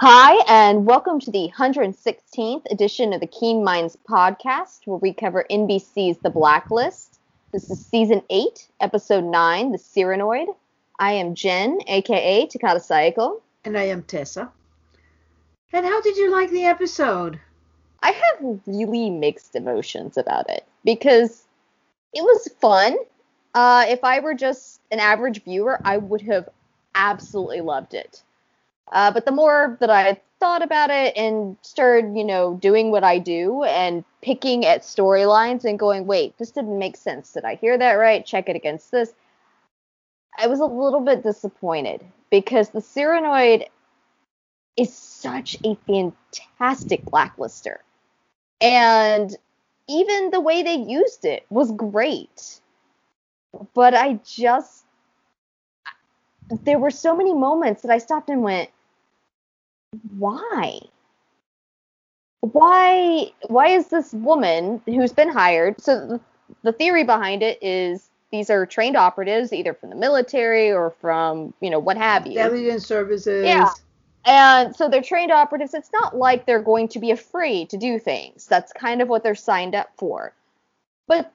Hi, and welcome to the 116th edition of the Keen Minds podcast, where we cover NBC's The Blacklist. This is season 8, episode 9, The Cyranoid. I am Jen, aka Takata Saiko. And I am Tessa. And how did you like the episode? I have really mixed emotions about it because it was fun. Uh, if I were just an average viewer, I would have absolutely loved it. Uh, but the more that I thought about it and started, you know, doing what I do and picking at storylines and going, wait, this didn't make sense. Did I hear that right? Check it against this. I was a little bit disappointed because the Cyranoid is such a fantastic blacklister. And even the way they used it was great. But I just there were so many moments that I stopped and went, why? Why why is this woman who's been hired? So the, the theory behind it is these are trained operatives either from the military or from, you know, what have you. Intelligence services. Yeah. And so they're trained operatives. It's not like they're going to be afraid to do things. That's kind of what they're signed up for. But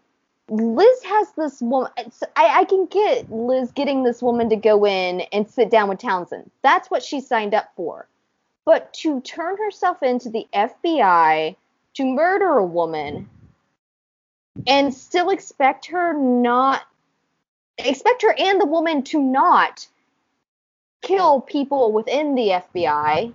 Liz has this woman. I, I can get Liz getting this woman to go in and sit down with Townsend. That's what she signed up for. But to turn herself into the FBI, to murder a woman, and still expect her not, expect her and the woman to not kill people within the FBI,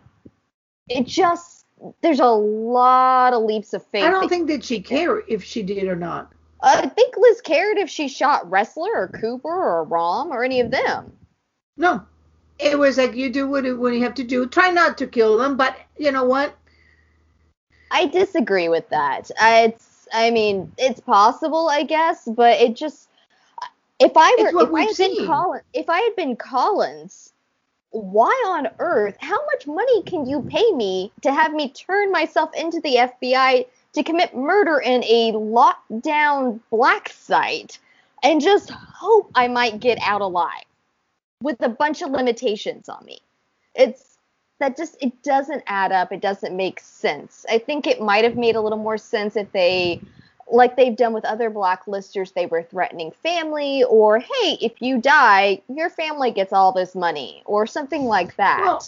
it just, there's a lot of leaps of faith. I don't think that she cared if she did or not. I think Liz cared if she shot Ressler or Cooper or Aram or any of them. No, it was like you do what, you have to do. Try not to kill them, but you know what? I disagree with that. It's, I mean, it's possible, I guess, but it just, if I were, if I had seen. been Collins, if I had been Collins, why on earth? How much money can you pay me to have me turn myself into the FBI to commit murder in a locked down black site and just hope I might get out alive with a bunch of limitations on me? It's that just it doesn't add up. It doesn't make sense. I think it might have made a little more sense if they like they've done with other blacklisters, they were threatening family, or hey, if you die, your family gets all this money, or something like that. Well,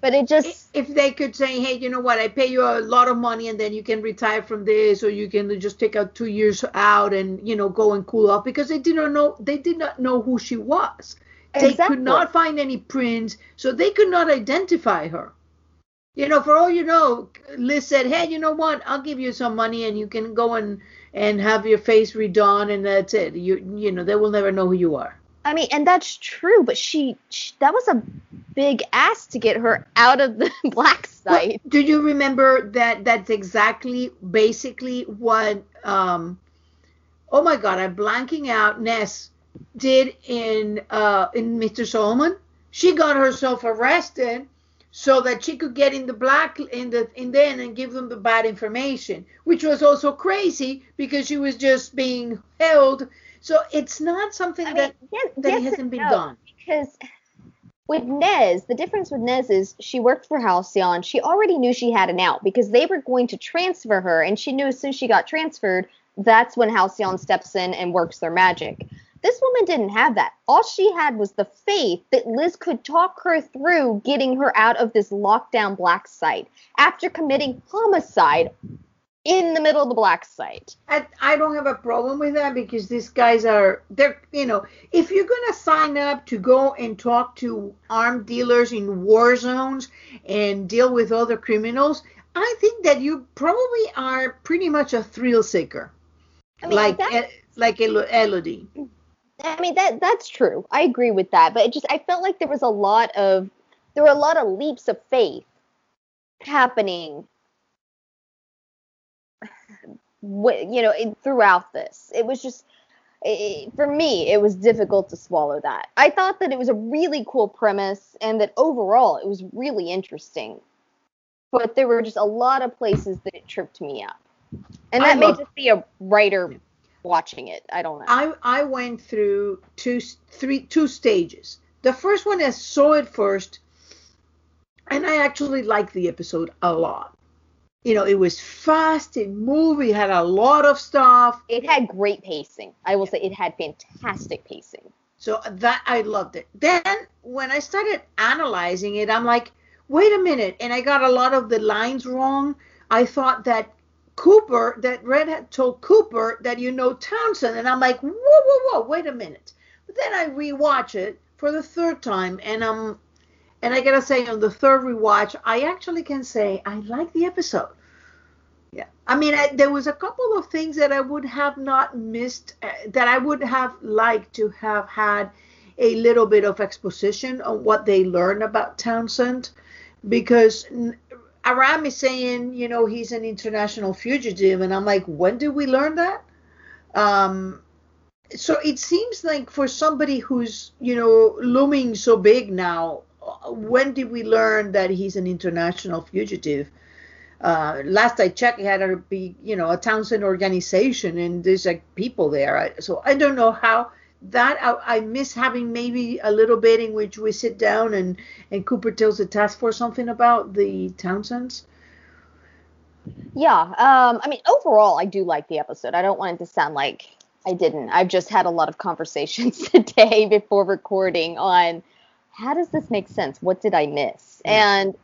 but it just if they could say, hey, you know what, I pay you a lot of money, and then you can retire from this, or you can just take out two years out and you know go and cool off, because they did not know they did not know who she was. Exactly. They could not find any prints, so they could not identify her. You know, for all you know, Liz said, "Hey, you know what? I'll give you some money, and you can go and and have your face redone, and that's it. You you know, they will never know who you are." I mean, and that's true, but she, she that was a big ass to get her out of the black site. Well, do you remember that? That's exactly, basically what. um Oh my God, I'm blanking out. Nez did in uh in Mr. Solomon. She got herself arrested so that she could get in the black in the in then and give them the bad information, which was also crazy because she was just being held. So it's not something I that yes, that yes hasn't been no, done. Because with Nez, the difference with Nez is she worked for Halcyon. She already knew she had an out because they were going to transfer her, and she knew as soon as she got transferred, that's when Halcyon steps in and works their magic. This woman didn't have that. All she had was the faith that Liz could talk her through getting her out of this lockdown black site after committing homicide in the middle of the black site. I, I don't have a problem with that because these guys are they're you know if you're gonna sign up to go and talk to armed dealers in war zones and deal with other criminals, I think that you probably are pretty much a thrill seeker, I mean, like like Elodie. I mean that that's true. I agree with that, but it just I felt like there was a lot of there were a lot of leaps of faith happening you know throughout this. It was just it, for me it was difficult to swallow that. I thought that it was a really cool premise and that overall it was really interesting. But there were just a lot of places that it tripped me up. And that may just be a writer watching it. I don't know. I I went through two three two stages. The first one I saw it first, and I actually liked the episode a lot. You know, it was fast, it moved, it had a lot of stuff. It had great pacing. I will say it had fantastic pacing. So that I loved it. Then when I started analyzing it, I'm like, wait a minute, and I got a lot of the lines wrong. I thought that Cooper, that Red had told Cooper that you know Townsend, and I'm like, whoa, whoa, whoa, wait a minute. But then I rewatch it for the third time, and I'm, and I gotta say, on the third rewatch, I actually can say I like the episode. Yeah, I mean, I, there was a couple of things that I would have not missed, uh, that I would have liked to have had a little bit of exposition on what they learned about Townsend, because Aram is saying, you know, he's an international fugitive, and I'm like, when did we learn that? Um, so it seems like for somebody who's, you know, looming so big now, when did we learn that he's an international fugitive? Uh, last I checked, he had a be, you know, a Townsend organization, and there's like people there. So I don't know how that I, I, miss having maybe a little bit in which we sit down and and Cooper tells the task force something about the Townsends. Yeah, um, I mean overall I do like the episode. I don't want it to sound like I didn't. I've just had a lot of conversations today before recording on how does this make sense? What did I miss? And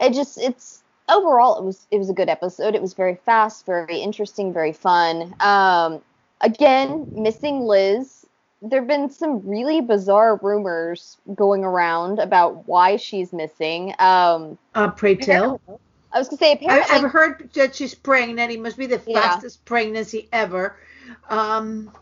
it just it's overall it was it was a good episode. It was very fast, very interesting, very fun. Um, again, missing Liz there've been some really bizarre rumors going around about why she's missing. Um, uh, pray tell. I was gonna say apparently. I, have heard that she's pregnant. It must be the yeah. fastest pregnancy ever. Um.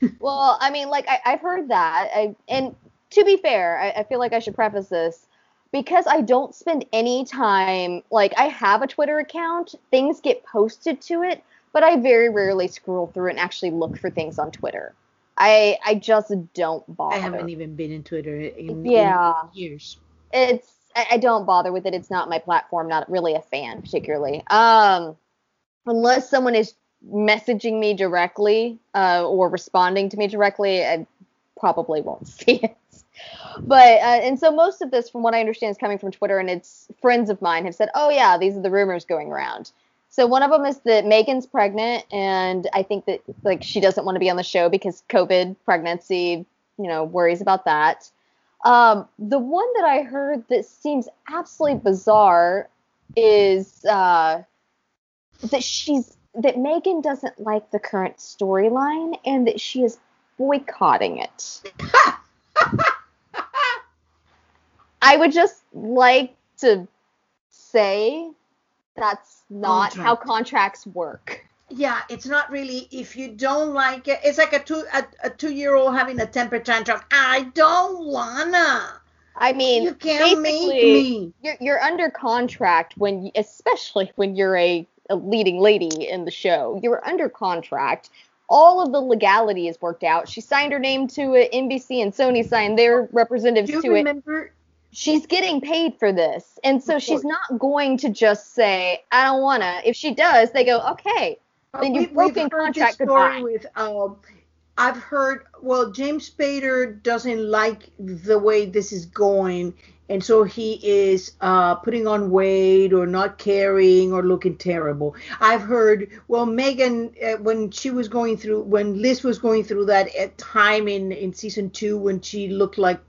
well, I mean, like I, have heard that, I, and to be fair, I, I feel like I should preface this because I don't spend any time. Like I have a Twitter account, things get posted to it, but I very rarely scroll through and actually look for things on Twitter. I I just don't bother. I haven't even been in Twitter in, yeah. In years. It's I, I don't bother with it. It's not my platform. Not really a fan particularly. Um, unless someone is messaging me directly uh, or responding to me directly, I probably won't see it. But uh, and so most of this, from what I understand, is coming from Twitter, and it's friends of mine have said, "Oh yeah, these are the rumors going around." So one of them is that Megan's pregnant, and I think that like she doesn't want to be on the show because COVID, pregnancy, you know, worries about that. Um, the one that I heard that seems absolutely bizarre is uh, that she's that Megan doesn't like the current storyline and that she is boycotting it. I would just like to say that's not Contract. how contracts work. Yeah, it's not really if you don't like it. It's like a two a, a two year old having a temper tantrum. I don't wanna. I mean, you can't make me. You're, you're under contract when, especially when you're a, a leading lady in the show. You're under contract. All of the legality is worked out. She signed her name to it. NBC and Sony signed their representatives to remember, it she's getting paid for this. And so she's not going to just say, I don't want to. If she does, they go, okay, then you've broken contract. Goodbye. With, um, I've heard, well, James Spader doesn't like the way this is going. And so he is uh, putting on weight or not caring or looking terrible. I've heard, well, Megan, uh, when she was going through, when Liz was going through that uh, time in, in season two when she looked like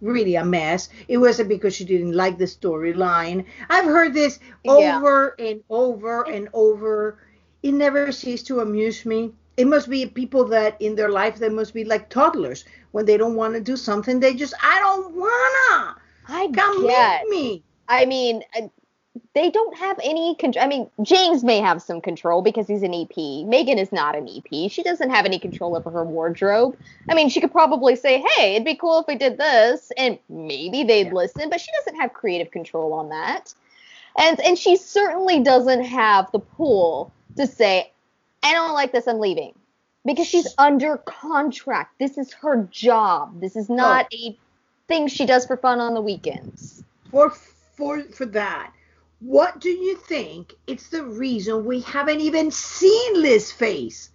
really a mess. It wasn't because she didn't like the storyline. I've heard this over yeah. and over and over. It never ceased to amuse me. It must be people that in their life they must be like toddlers when they don't want to do something. They just I don't wanna. I come get. me. I mean, they don't have any control. I mean, James may have some control because he's an EP. Megan is not an EP. She doesn't have any control over her wardrobe. I mean, she could probably say, "Hey, it'd be cool if we did this," and maybe they'd yeah. listen. But she doesn't have creative control on that, and and she certainly doesn't have the pull to say, "I don't like this. I'm leaving," because she's under contract. This is her job. This is not oh. a thing she does for fun on the weekends. For for for that what do you think it's the reason we haven't even seen Liz face?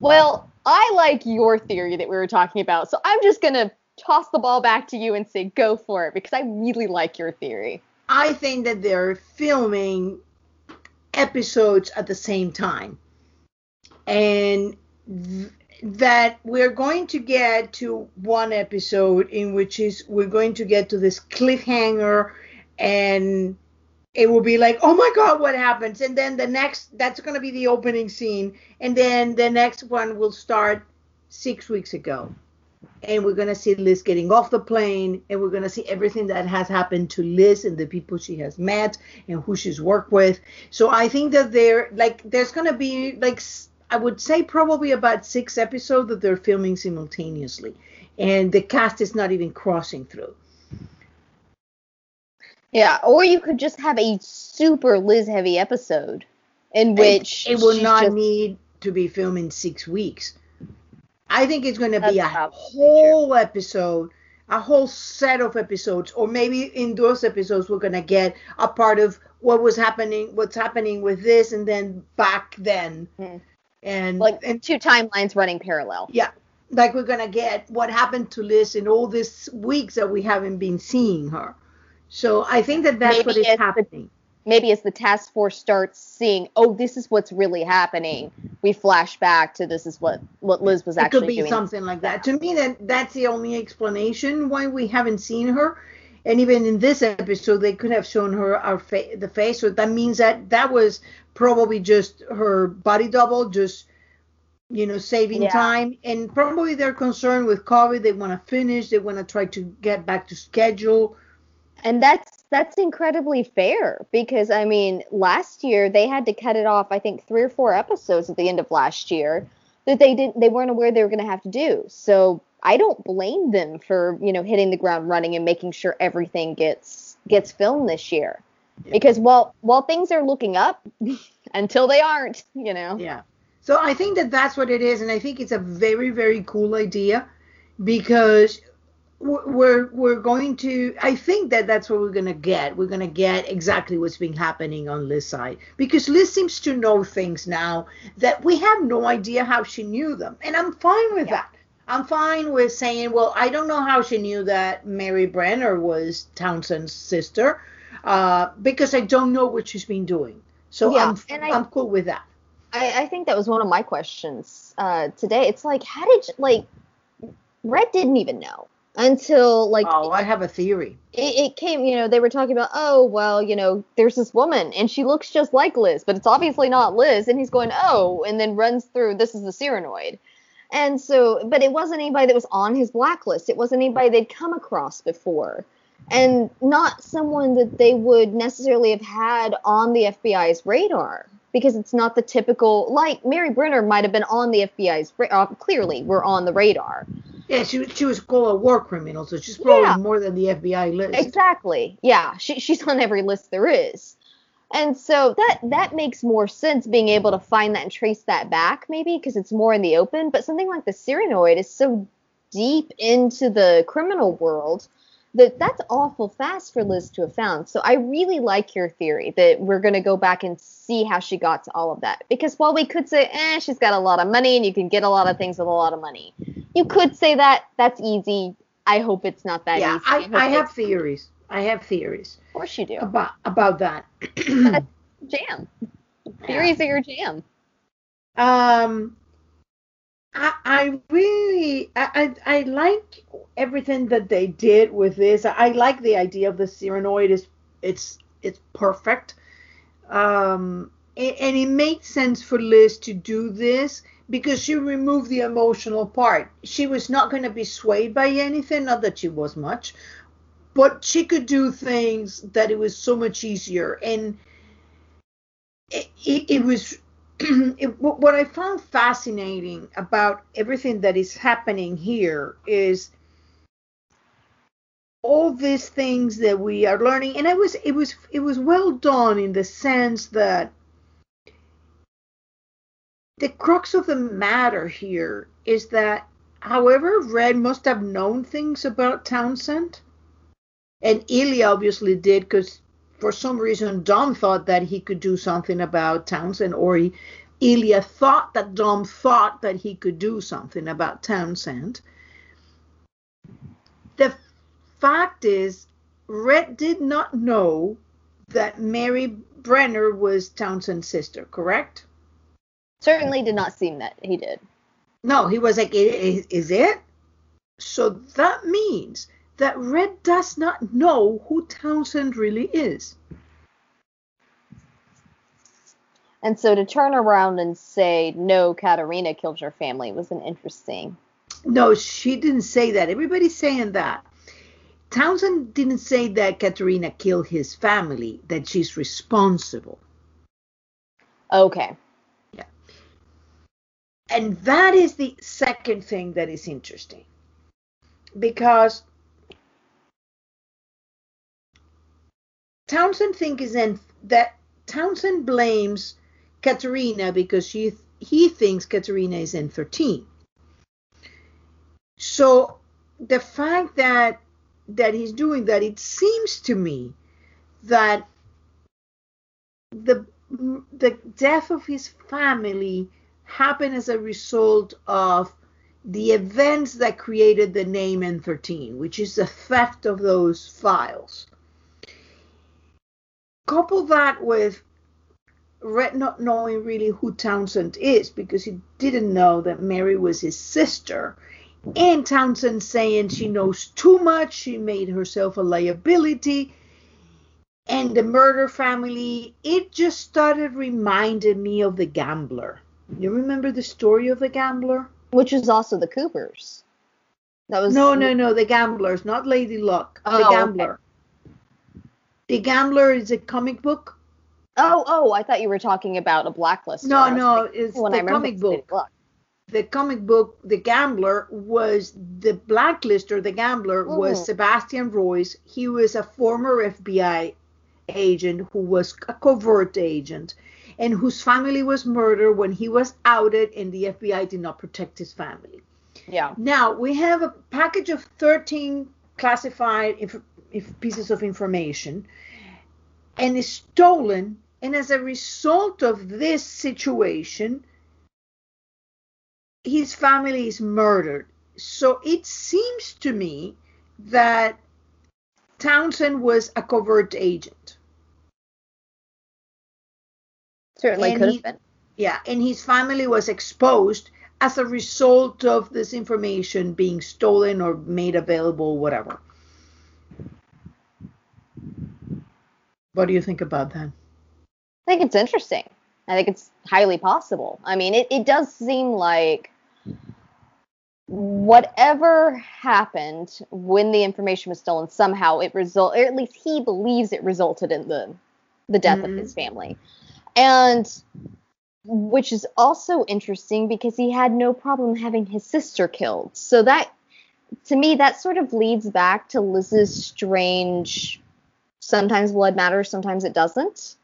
Well, I like your theory that we were talking about, so I'm just going to toss the ball back to you and say go for it because I really like your theory. I think that they're filming episodes at the same time. And th- that we're going to get to one episode in which is we're going to get to this cliffhanger and it will be like oh my god what happens? And then the next that's going to be the opening scene and then the next one will start six weeks ago. And we're going to see liz getting off the plane and we're going to see everything that has happened to liz and the people she has met and who she's worked with. So i think that there like there's going to be like I would say probably about six episodes that they're filming simultaneously, and the cast is not even crossing through. Yeah, or you could just have a super Liz heavy episode in which it, it will not just... need to be filmed in six weeks. I think it's going to be a whole episode, a whole set of episodes, or maybe in those episodes we're going to get a part of what was happening, what's happening with this, and then back then. Mm and like and, two timelines running parallel. Yeah, like we're gonna get what happened to Liz in all these weeks that we haven't been seeing her. So I think that that's maybe what is happening. The, maybe as the task force starts seeing, oh, this is what's really happening, we flash back to this is what what Liz was actually doing. It could be something like that. To me, that that's the only explanation why we haven't seen her. And even in this episode, they could have shown her our fa- the face. So that means that that was probably just her body double, just you know, saving yeah. time. And probably they're concerned with COVID. They want to finish. They want to try to get back to schedule. And that's that's incredibly fair because I mean, last year they had to cut it off. I think three or four episodes at the end of last year that they didn't they weren't aware they were going to have to do. So I don't blame them for you know hitting the ground running and making sure everything gets gets filmed this year because while while things are looking up until they aren't you know yeah so i think that that's what it is and i think it's a very very cool idea because we're we're going to i think that that's what we're going to get we're going to get exactly what's been happening on liz's side because liz seems to know things now that we have no idea how she knew them and i'm fine with yeah. that i'm fine with saying well i don't know how she knew that mary brenner was townsend's sister uh, because I don't know what she's been doing. So yeah, I'm, and I, I'm cool with that. I, I think that was one of my questions uh, today. It's like, how did you, like Red didn't even know until like oh i have a theory. it, it, came you know they were talking about oh well you know there's this woman and she looks just like liz but it's obviously not liz. And he's going oh and then runs through this is the Cyranoid and so but it wasn't anybody that was on his blacklist. It wasn't anybody they'd come across before. And not someone that they would necessarily have had on the FBI's radar because it's not the typical like Mary Brenner might have been on the FBI's uh, clearly we're on the radar. Yeah, she she was called a war criminal, so she's probably yeah. more than the FBI list. Exactly. Yeah, she she's on every list there is. And so that that makes more sense being able to find that and trace that back maybe because it's more in the open, but something like the Cyranoid is so deep into the criminal world that that's awful fast for Liz to have found. So I really like your theory that we're going to go back and see how she got to all of that. Because while we could say, eh, she's got a lot of money and you can get a lot of things with a lot of money, you could say that that's easy. I hope it's not that yeah, easy. I, I, I have theories. I have theories. Of course you do. About about that. jam. Theories yeah. are your jam. Um I, really I, I, I like everything that they did with this. I like the idea of the Cyranoid It's it's it's perfect. Um, and, and it makes sense for Liz to do this because she removed the emotional part. She was not going to be swayed by anything, not that she was much, but she could do things that it was so much easier. And it, it, it was it, what I found fascinating about everything that is happening here is all these things that we are learning, and it was it was it was well done in the sense that the crux of the matter here is that however Red must have known things about Townsend, and Ilya obviously did because for some reason, Dom thought that he could do something about Townsend, or he, Ilya thought that Dom thought that he could do something about Townsend. The fact is, Red did not know that Mary Brenner was Townsend's sister, correct? Certainly did not seem that he did. No, he was like, is, is it? So that means that Red does not know who Townsend really is. And so to turn around and say, no, Katerina killed your family was an interesting. No, she didn't say that. Everybody's saying that. Townsend didn't say that Katerina killed his family, that she's responsible. Okay. Yeah. And that is the second thing that is interesting. Because Townsend thinks in that Townsend blames Katerina because she he thinks Katerina is N13. So the fact that that he's doing that, it seems to me that the the death of his family happened as a result of the events that created the name N13, which is the theft of those files. Couple that with Red not knowing really who Townsend is because he didn't know that Mary was his sister. And Townsend saying she knows too much, she made herself a liability. And the murder family, it just started reminding me of the gambler. You remember the story of the gambler? Which is also the Coopers. That was No, no, no, the gamblers, not Lady Luck. Oh, the gambler. Okay. The gambler is a comic book Oh, oh, I thought you were talking about a blacklist. No, no, it's the comic book. The comic book, The Gambler, was the blacklister. The Gambler mm. was Sebastian Royce. He was a former FBI agent who was a covert agent and whose family was murdered when he was outed and the FBI did not protect his family. Yeah. Now we have a package of 13 classified inf- if pieces of information and is stolen. And as a result of this situation, his family is murdered. So it seems to me that Townsend was a covert agent. Certainly and could he, have been. Yeah, and his family was exposed as a result of this information being stolen or made available, whatever. What do you think about that? I think it's interesting. I think it's highly possible. I mean, it, it does seem like whatever happened when the information was stolen, somehow it result, or at least he believes it resulted in the the death mm-hmm. of his family, and which is also interesting because he had no problem having his sister killed. So that, to me, that sort of leads back to Liz's strange sometimes blood matters, sometimes it doesn't.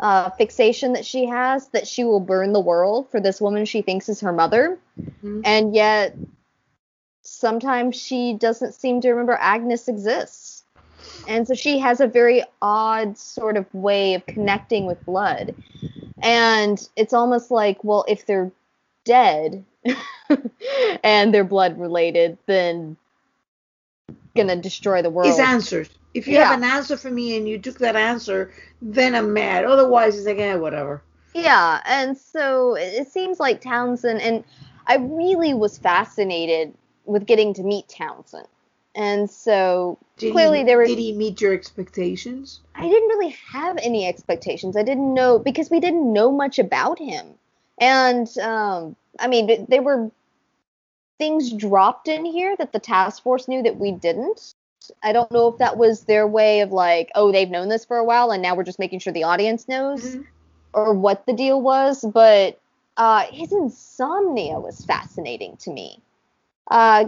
Uh, fixation that she has that she will burn the world for this woman she thinks is her mother. Mm-hmm. And yet, sometimes she doesn't seem to remember Agnes exists. And so she has a very odd sort of way of connecting with blood. And it's almost like, well, if they're dead and they're blood related, then gonna destroy the world. It's answers. If you yeah. have an answer for me and you took that answer, then I'm mad. Otherwise, it's like, eh, whatever. Yeah, and so it seems like Townsend, and I really was fascinated with getting to meet Townsend. And so did clearly he, there were. Did he meet your expectations? I didn't really have any expectations. I didn't know because we didn't know much about him, and um, I mean, they were things dropped in here that the task force knew that we didn't. I don't know if that was their way of like, oh, they've known this for a while and now we're just making sure the audience knows mm-hmm. or what the deal was, but uh, his insomnia was fascinating to me. Uh,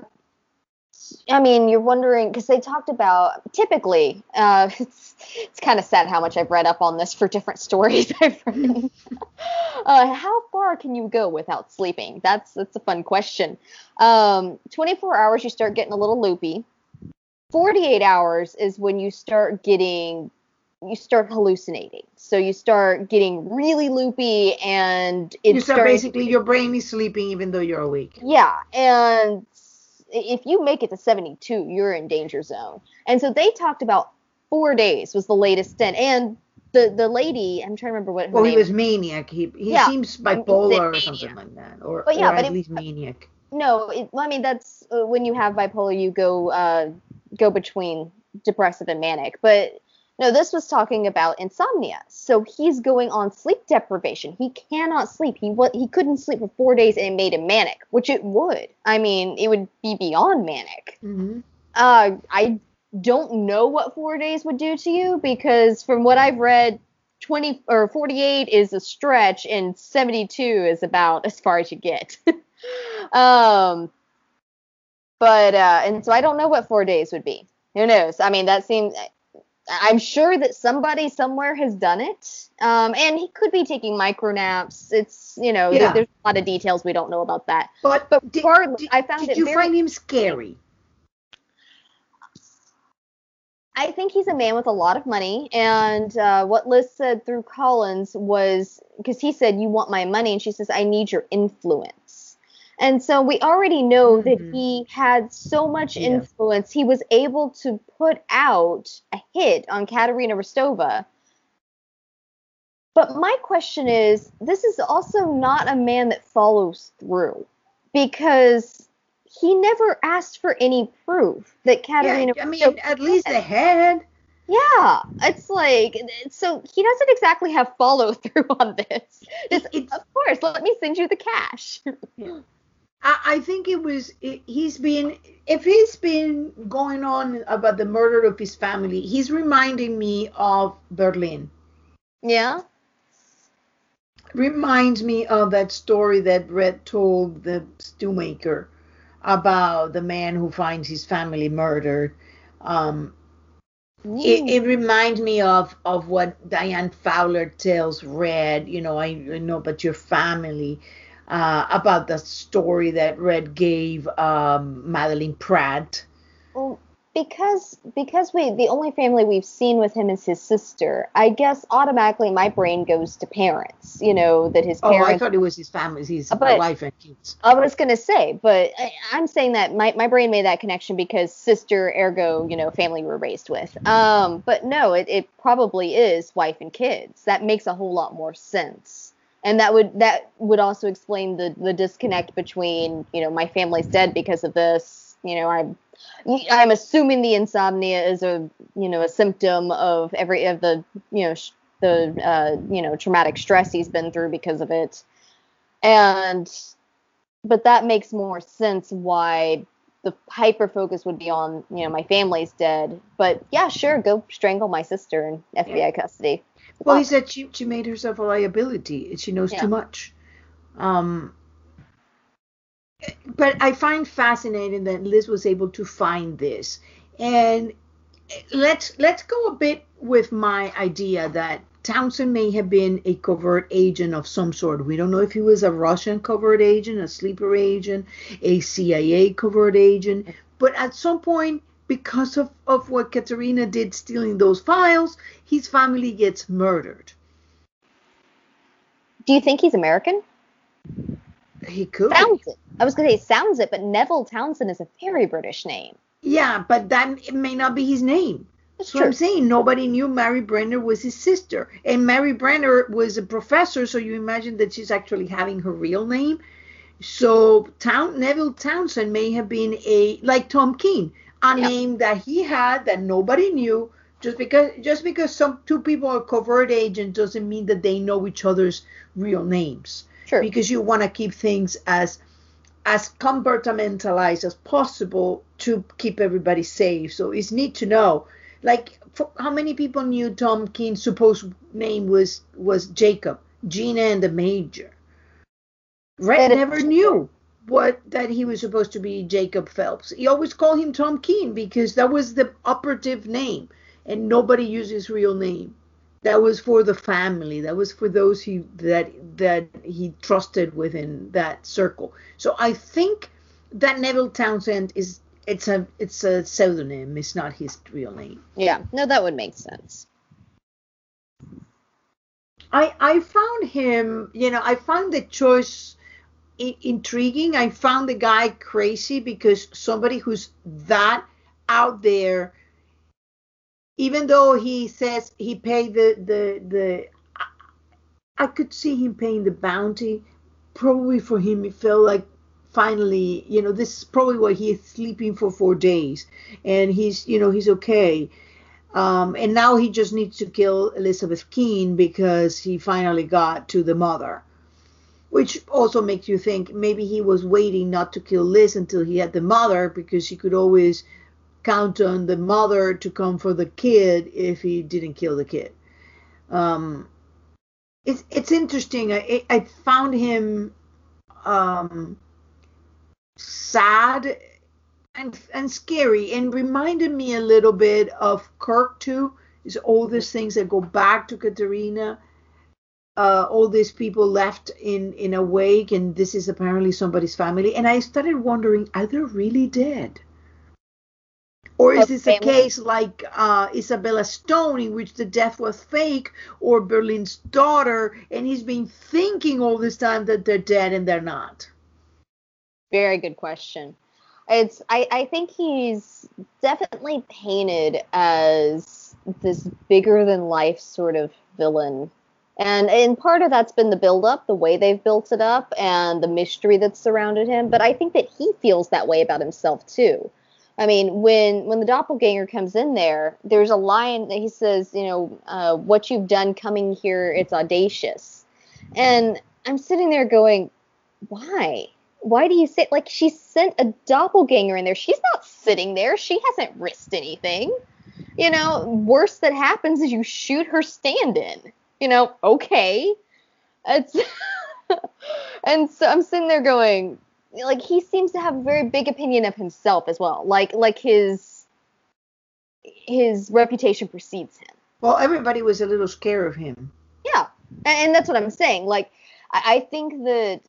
I mean, you're wondering because they talked about typically. Uh, it's it's kind of sad how much I've read up on this for different stories I've read. uh, how far can you go without sleeping? That's that's a fun question. Um, 24 hours, you start getting a little loopy. 48 hours is when you start getting you start hallucinating. So you start getting really loopy and it you start basically your brain is sleeping even though you're awake. Yeah, and if you make it to 72, you're in danger zone. And so they talked about four days was the latest stint. And the the lady, I'm trying to remember what. well, he was maniac. He he yeah. seems bipolar or something like that, or, but yeah, or but at it, least maniac. No, it, I mean that's uh, when you have bipolar, you go uh, go between depressive and manic. But no, this was talking about insomnia. So he's going on sleep deprivation. He cannot sleep. He he couldn't sleep for four days, and it made him manic, which it would. I mean, it would be beyond manic. Mm-hmm. Uh, I don't know what four days would do to you because from what I've read, 20 or 48 is a stretch, and 72 is about as far as you get. um, but uh, and so I don't know what four days would be. Who knows? I mean, that seems. I'm sure that somebody somewhere has done it. Um, and he could be taking micro naps. It's you know, yeah. there's a lot of details we don't know about that. But but did, did, I found did it. you very, find him scary? I think he's a man with a lot of money. And uh, what Liz said through Collins was because he said, You want my money? And she says, I need your influence. And so we already know mm-hmm. that he had so much yeah. influence. He was able to put out a hit on Katerina Rostova. But my question is this is also not a man that follows through because he never asked for any proof that Katerina. Yeah, I mean, at least they had. Yeah, it's like so he doesn't exactly have follow through on this. Just, of course, let me send you the cash. I, I think it was it, he's been if he's been going on about the murder of his family, he's reminding me of Berlin. Yeah. Reminds me of that story that Red told the stewmaker about the man who finds his family murdered. Um, it, it, reminds me of of what Diane Fowler tells Red. You know, I, I know about your family. Uh, about the story that Red gave um, Madeline Pratt. Well, because because we the only family we've seen with him is his sister. I guess automatically my brain goes to parents. You know that his parents. Oh, I thought it was his family, his but, wife and kids. I was gonna say, but I, am saying that my my brain made that connection because sister, ergo, you know, family we're raised with. Um, but no, it it probably is wife and kids. That makes a whole lot more sense. And that would that would also explain the the disconnect between you know my family's dead because of this. You know, I'm I'm assuming the insomnia is a you know a symptom of every of the you know sh- the uh, you know traumatic stress he's been through because of it, and but that makes more sense why the hyper focus would be on you know my family's dead, but yeah, sure, go strangle my sister in FBI custody. Well, he said she she made herself a liability. She knows yeah. too much. Um, but I find fascinating that Liz was able to find this. And let's let's go a bit with my idea that Townsend may have been a covert agent of some sort. We don't know if he was a Russian covert agent, a sleeper agent, a CIA covert agent, but at some point, because of, of what Katerina did stealing those files, his family gets murdered. Do you think he's American? He could. Sounds it. I was going to say sounds it, but Neville Townsend is a very British name. Yeah, but that it may not be his name. That's so. I'm saying nobody knew Mary Brenner was his sister, and Mary Brenner was a professor, so you imagine that she's actually having her real name. So Town Neville Townsend may have been a like Tom Keen, a yep. name that he had that nobody knew. Just because just because some two people are covert agents doesn't mean that they know each other's real names. Sure. Because you want to keep things as as compartmentalized as possible to keep everybody safe. So it's neat to know. Like how many people knew Tom Keen's supposed name was was Jacob, Gina and the Major. Red never knew what that he was supposed to be Jacob Phelps. He always called him Tom Keen because that was the operative name, and nobody used his real name. That was for the family. That was for those he that that he trusted within that circle. So i think that neville townsend is it's a it's a pseudonym. It's not his real name. Yeah. No that would make sense. I i found him you know i found the choice intriguing. I found the guy crazy because somebody who's that out there, even though he says he paid the the the, I could see him paying the bounty. Probably for him, it felt like finally, you know, this is probably why he is sleeping for four days, and he's, you know, he's okay. Um, and now he just needs to kill Elizabeth Keen because he finally got to the mother which also makes you think maybe he was waiting not to kill Liz until he had the mother because he could always count on the mother to come for the kid if he didn't kill the kid. Um, it's it's interesting. I I found him um, sad and and scary and reminded me a little bit of Kirk too. Is all these things that go back to Katerina uh, all these people left in in a wake, and this is apparently somebody's family. And I started wondering, are they really dead? Or is this a case like uh, Isabella Stone, in which the death was fake, or Berlin's daughter, and he's been thinking all this time that they're dead and they're not? Very good question. It's I, I think he's definitely painted as this bigger than life sort of villain and and part of that's been the build up, the way they've built it up, and the mystery that's surrounded him. But I think that he feels that way about himself too. I mean, when when the doppelganger comes in there, there's a line that he says, you know, uh, what you've done coming here, it's audacious. And I'm sitting there going, why? Why do you say like she sent a doppelganger in there? She's not sitting there. She hasn't risked anything. You know, worst that happens is you shoot her stand in you know, okay. It's and so I'm sitting there going, like he seems to have a very big opinion of himself as well. Like like his his reputation precedes him. Well, everybody was a little scared of him. Yeah, and, and that's what I'm saying. Like I, I think that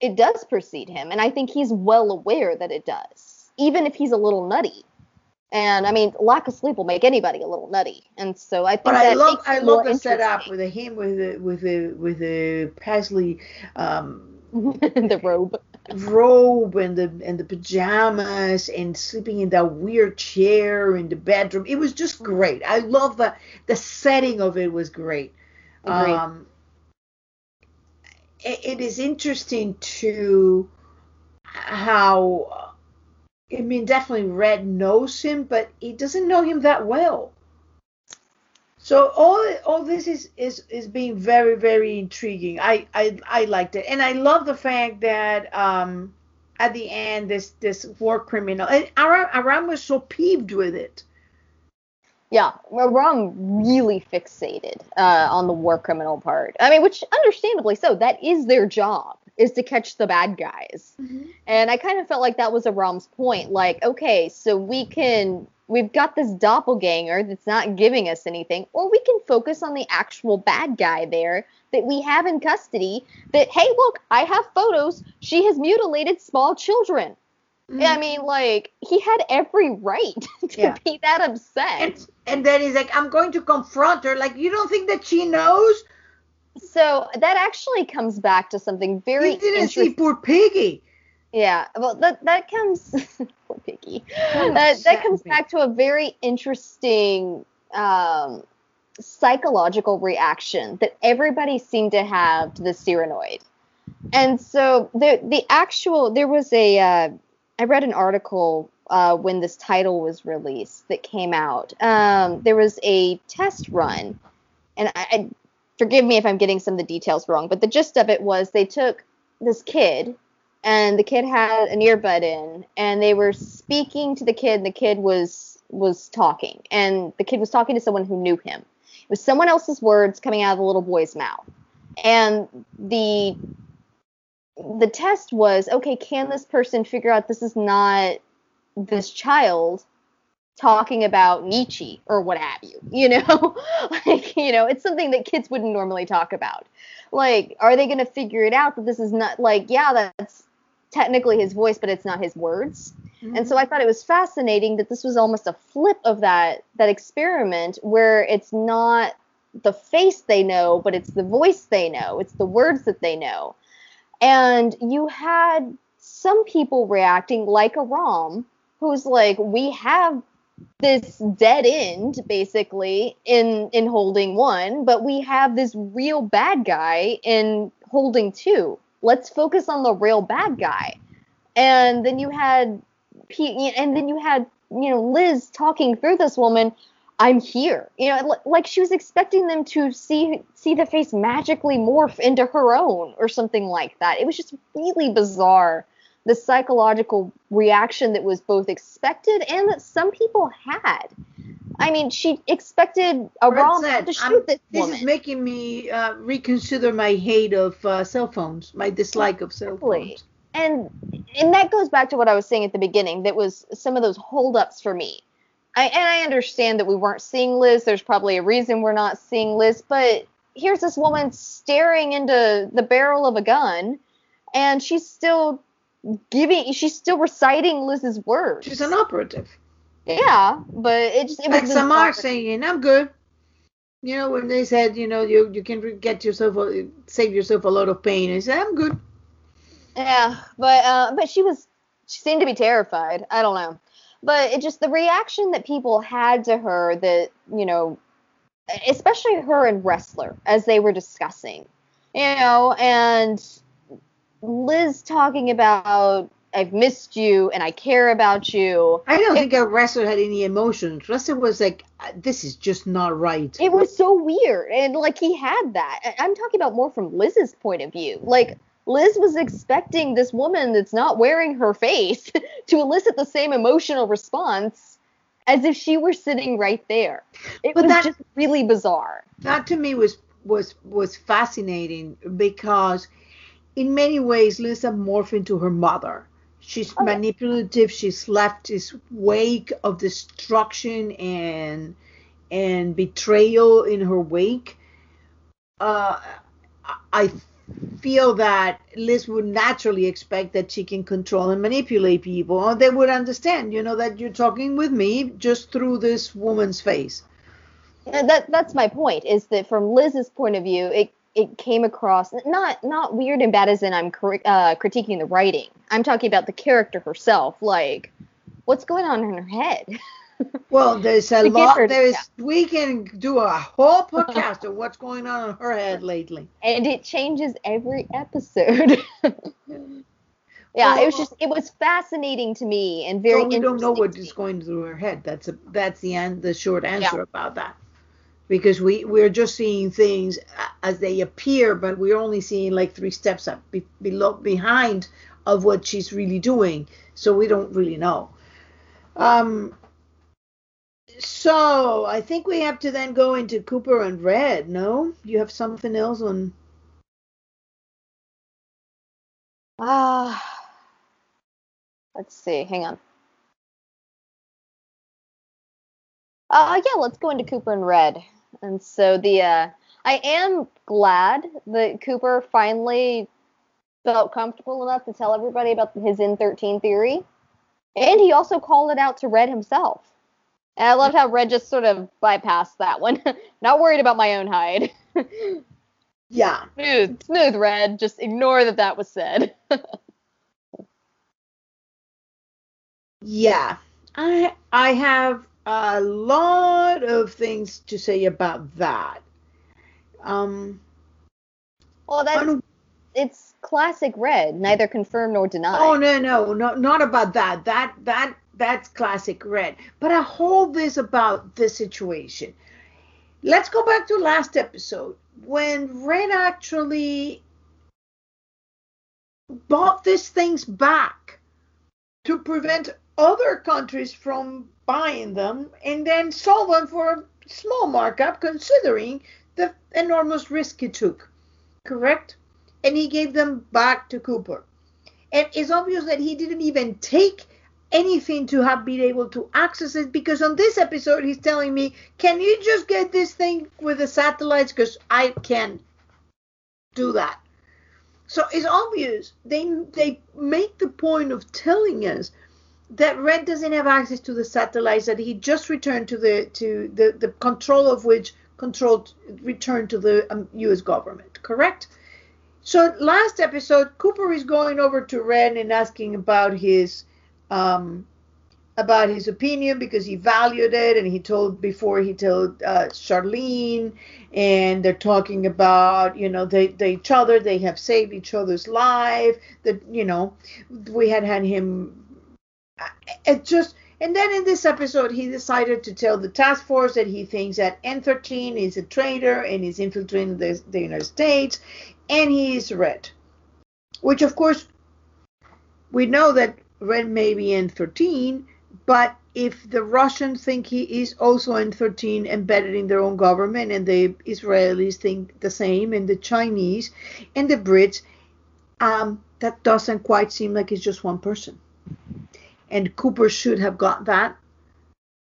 it does precede him, and I think he's well aware that it does, even if he's a little nutty. And I mean, lack of sleep will make anybody a little nutty. And so I think but I love I love the setup with the him with the with the with the Paisley um the robe robe and the and the pajamas and sleeping in that weird chair in the bedroom. It was just great. I love the the setting of it was great. Agreed. Um it, it is interesting to how I mean, definitely Red knows him, but he doesn't know him that well. So all all this is is is being very very intriguing. I I I liked it, and I love the fact that um at the end this this war criminal and Aram, Aram was so peeved with it. Yeah, Aram really fixated uh, on the war criminal part. I mean, which understandably so. That is their job is to catch the bad guys. Mm-hmm. And I kind of felt like that was Aram's point. Like, okay, so we can we've got this doppelganger that's not giving us anything, or we can focus on the actual bad guy there that we have in custody. That hey, look, I have photos. She has mutilated small children. Mm-hmm. I mean, like he had every right to yeah. be that upset. And, and then he's like, I'm going to confront her. Like, you don't think that she knows? So that actually comes back to something very. You didn't see poor Piggy. Yeah, well, that that comes poor Piggy. that that comes back to a very interesting um, psychological reaction that everybody seemed to have to the Cyranoid. And so the the actual there was a uh, I read an article uh, when this title was released that came out. Um, there was a test run, and I, I forgive me if I'm getting some of the details wrong, but the gist of it was they took this kid and the kid had an earbud in and they were speaking to the kid and the kid was was talking and the kid was talking to someone who knew him. It was someone else's words coming out of the little boy's mouth. And the the test was okay, can this person figure out this is not this child talking about Nietzsche or what have you. You know, like, you know, it's something that kids wouldn't normally talk about. Like, are they going to figure it out that this is not, like, yeah, that's technically his voice, but it's not his words? Mm-hmm. And so I thought it was fascinating that this was almost a flip of that that experiment where it's not the face they know, but it's the voice they know, it's the words that they know. And you had some people reacting like Aram, who's like, we have this dead end basically in in holding one but we have this real bad guy in holding two. Let's focus on the real bad guy. And then you had and then you had you know liz talking through this woman i'm here. You know like she was expecting them to see see the face magically morph into her own or something like that. It was just really bizarre the psychological reaction that was both expected and that some people had. I mean, she expected Aram to shoot I'm, this woman. This is making me uh, reconsider my hate of uh, cell phones, my dislike of cell phones. And and that goes back to what I was saying at the beginning. That was some of those holdups for me. I, and I understand that we weren't seeing Liz. There's probably a reason we're not seeing Liz. But here's this woman staring into the barrel of a gun, and she's still giving she's still reciting Liz's words. She's an operative. Yeah, but it just it like Samar saying, "I'm good." You know when they said, you know, you you can get yourself a, save yourself a lot of pain. I said, "I'm good." Yeah, but uh, but she was she seemed to be terrified. I don't know, but it just the reaction that people had to her that you know, especially her and Ressler as they were discussing, you know, and Liz talking about I've missed you and I care about you. I don't it, think a Ressler had any emotions. Ressler was like, uh, this is just not right. It was so weird. And like he had that. I'm talking about more from Liz's point of view. Like Liz was expecting this woman that's not wearing her face to elicit the same emotional response as if she were sitting right there. It but was that, just really bizarre. That to me was was was fascinating because in many ways, Lisa morphed into her mother. She's okay. manipulative. She's left this wake of destruction and and betrayal in her wake. Uh, I feel that Liz would naturally expect that she can control and manipulate people. Or they would understand, you know, that you're talking with me just through this woman's face. That that's my point. Is that from Liz's point of view, it it came across not not weird and bad as in I'm uh, critiquing the writing. I'm talking about the character herself. Like, what's going on in her head? Well, there's a lot. There's yeah. we can do a whole podcast of what's going on in her head lately, and it changes every episode. yeah, well, it was just it was fascinating to me and very. So we don't know what is going through her head. That's a that's the end. The short answer yeah. about that because we we're just seeing things as they appear, but we're only seeing like three steps up be, below behind of what she's really doing, so we don't really know. Um, so I think we have to then go into Cooper and Red. No, you have something else on. Ah, uh, let's see. Hang on. Uh, yeah, let's go into Cooper and Red. And so the uh, I am glad that Cooper finally felt comfortable enough to tell everybody about his N13 theory. And he also called it out to Red himself. And I loved how Red just sort of bypassed that one. Not worried about my own hide. yeah. Smooth, smooth, Red. Just ignore that that was said. yeah. I I have a lot of things to say about that. Um, well, that's it's classic red, neither confirmed nor denied. Oh no, no, no, not about that. That that that's classic red. But I hold this about the situation. Let's go back to last episode when Red actually bought these things back to prevent other countries from buying them and then sold them for a small markup considering the enormous risk he took. Correct? And he gave them back to Cooper. And it's obvious that he didn't even take anything to have been able to access it because on this episode he's telling me, Can you just get this thing with the satellites? Because I can't do that. So it's obvious they they make the point of telling us that Red doesn't have access to the satellites that he just returned to the to the, the control of which controlled returned to the um, U.S. government. Correct. So last episode, Cooper is going over to Red and asking about his um, about his opinion because he valued it and he told before he told uh, Charlene and they're talking about you know they, they each other they have saved each other's life that you know we had had him it just and then in this episode he decided to tell the task force that he thinks that N13 is a traitor and is infiltrating the, the United States and he is red which of course we know that red may be N13 but if the Russians think he is also N13 embedded in their own government, and the Israelis think the same, and the Chinese and the Brits, um, that doesn't quite seem like it's just one person. And Cooper should have got that.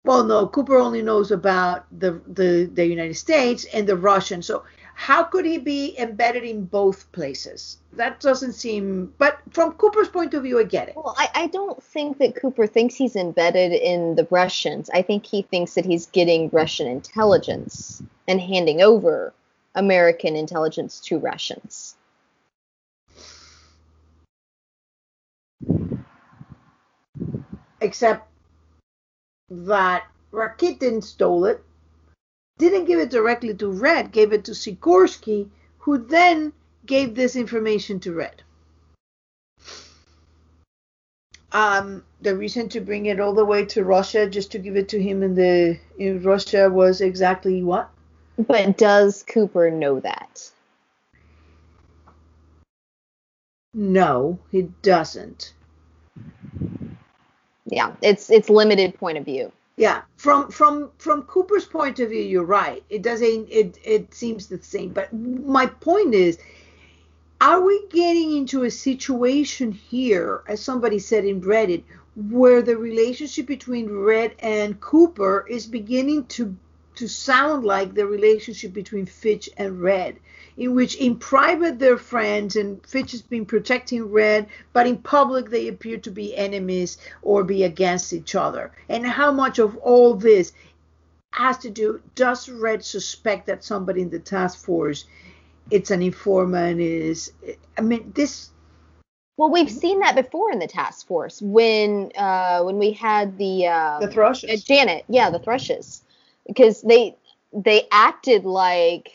Well, no, Cooper only knows about the the, the United States and the Russians. So how could he be embedded in both places? That doesn't seem. But from Cooper's point of view, I get it. Well, I, I don't think that Cooper thinks he's embedded in the Russians. I think he thinks that he's getting Russian intelligence and handing over American intelligence to Russians. Except that Rakitin stole it didn't give it directly to Red, gave it to Sikorsky, who then gave this information to Red. Um, the reason to bring it all the way to Russia, just to give it to him in the in Russia, was exactly what? But does Cooper know that? No, he doesn't. Yeah, it's it's limited point of view. Yeah, from from from Cooper's point of view, you're right. It doesn't. It it seems the same. But my point is, are we getting into a situation here, as somebody said in Reddit, where the relationship between Red and Cooper is beginning to to sound like the relationship between Fitch and Red? In which in private they're friends and Fitch has been protecting Red, but in public they appear to be enemies or be against each other. And how much of all this has to do, does Red suspect that somebody in the task force, it's an informant, is, I mean, this. Well, we've seen that before in the task force when uh, when we had the uh, the thrushes. Uh, Janet, yeah, the thrushes, because they they acted like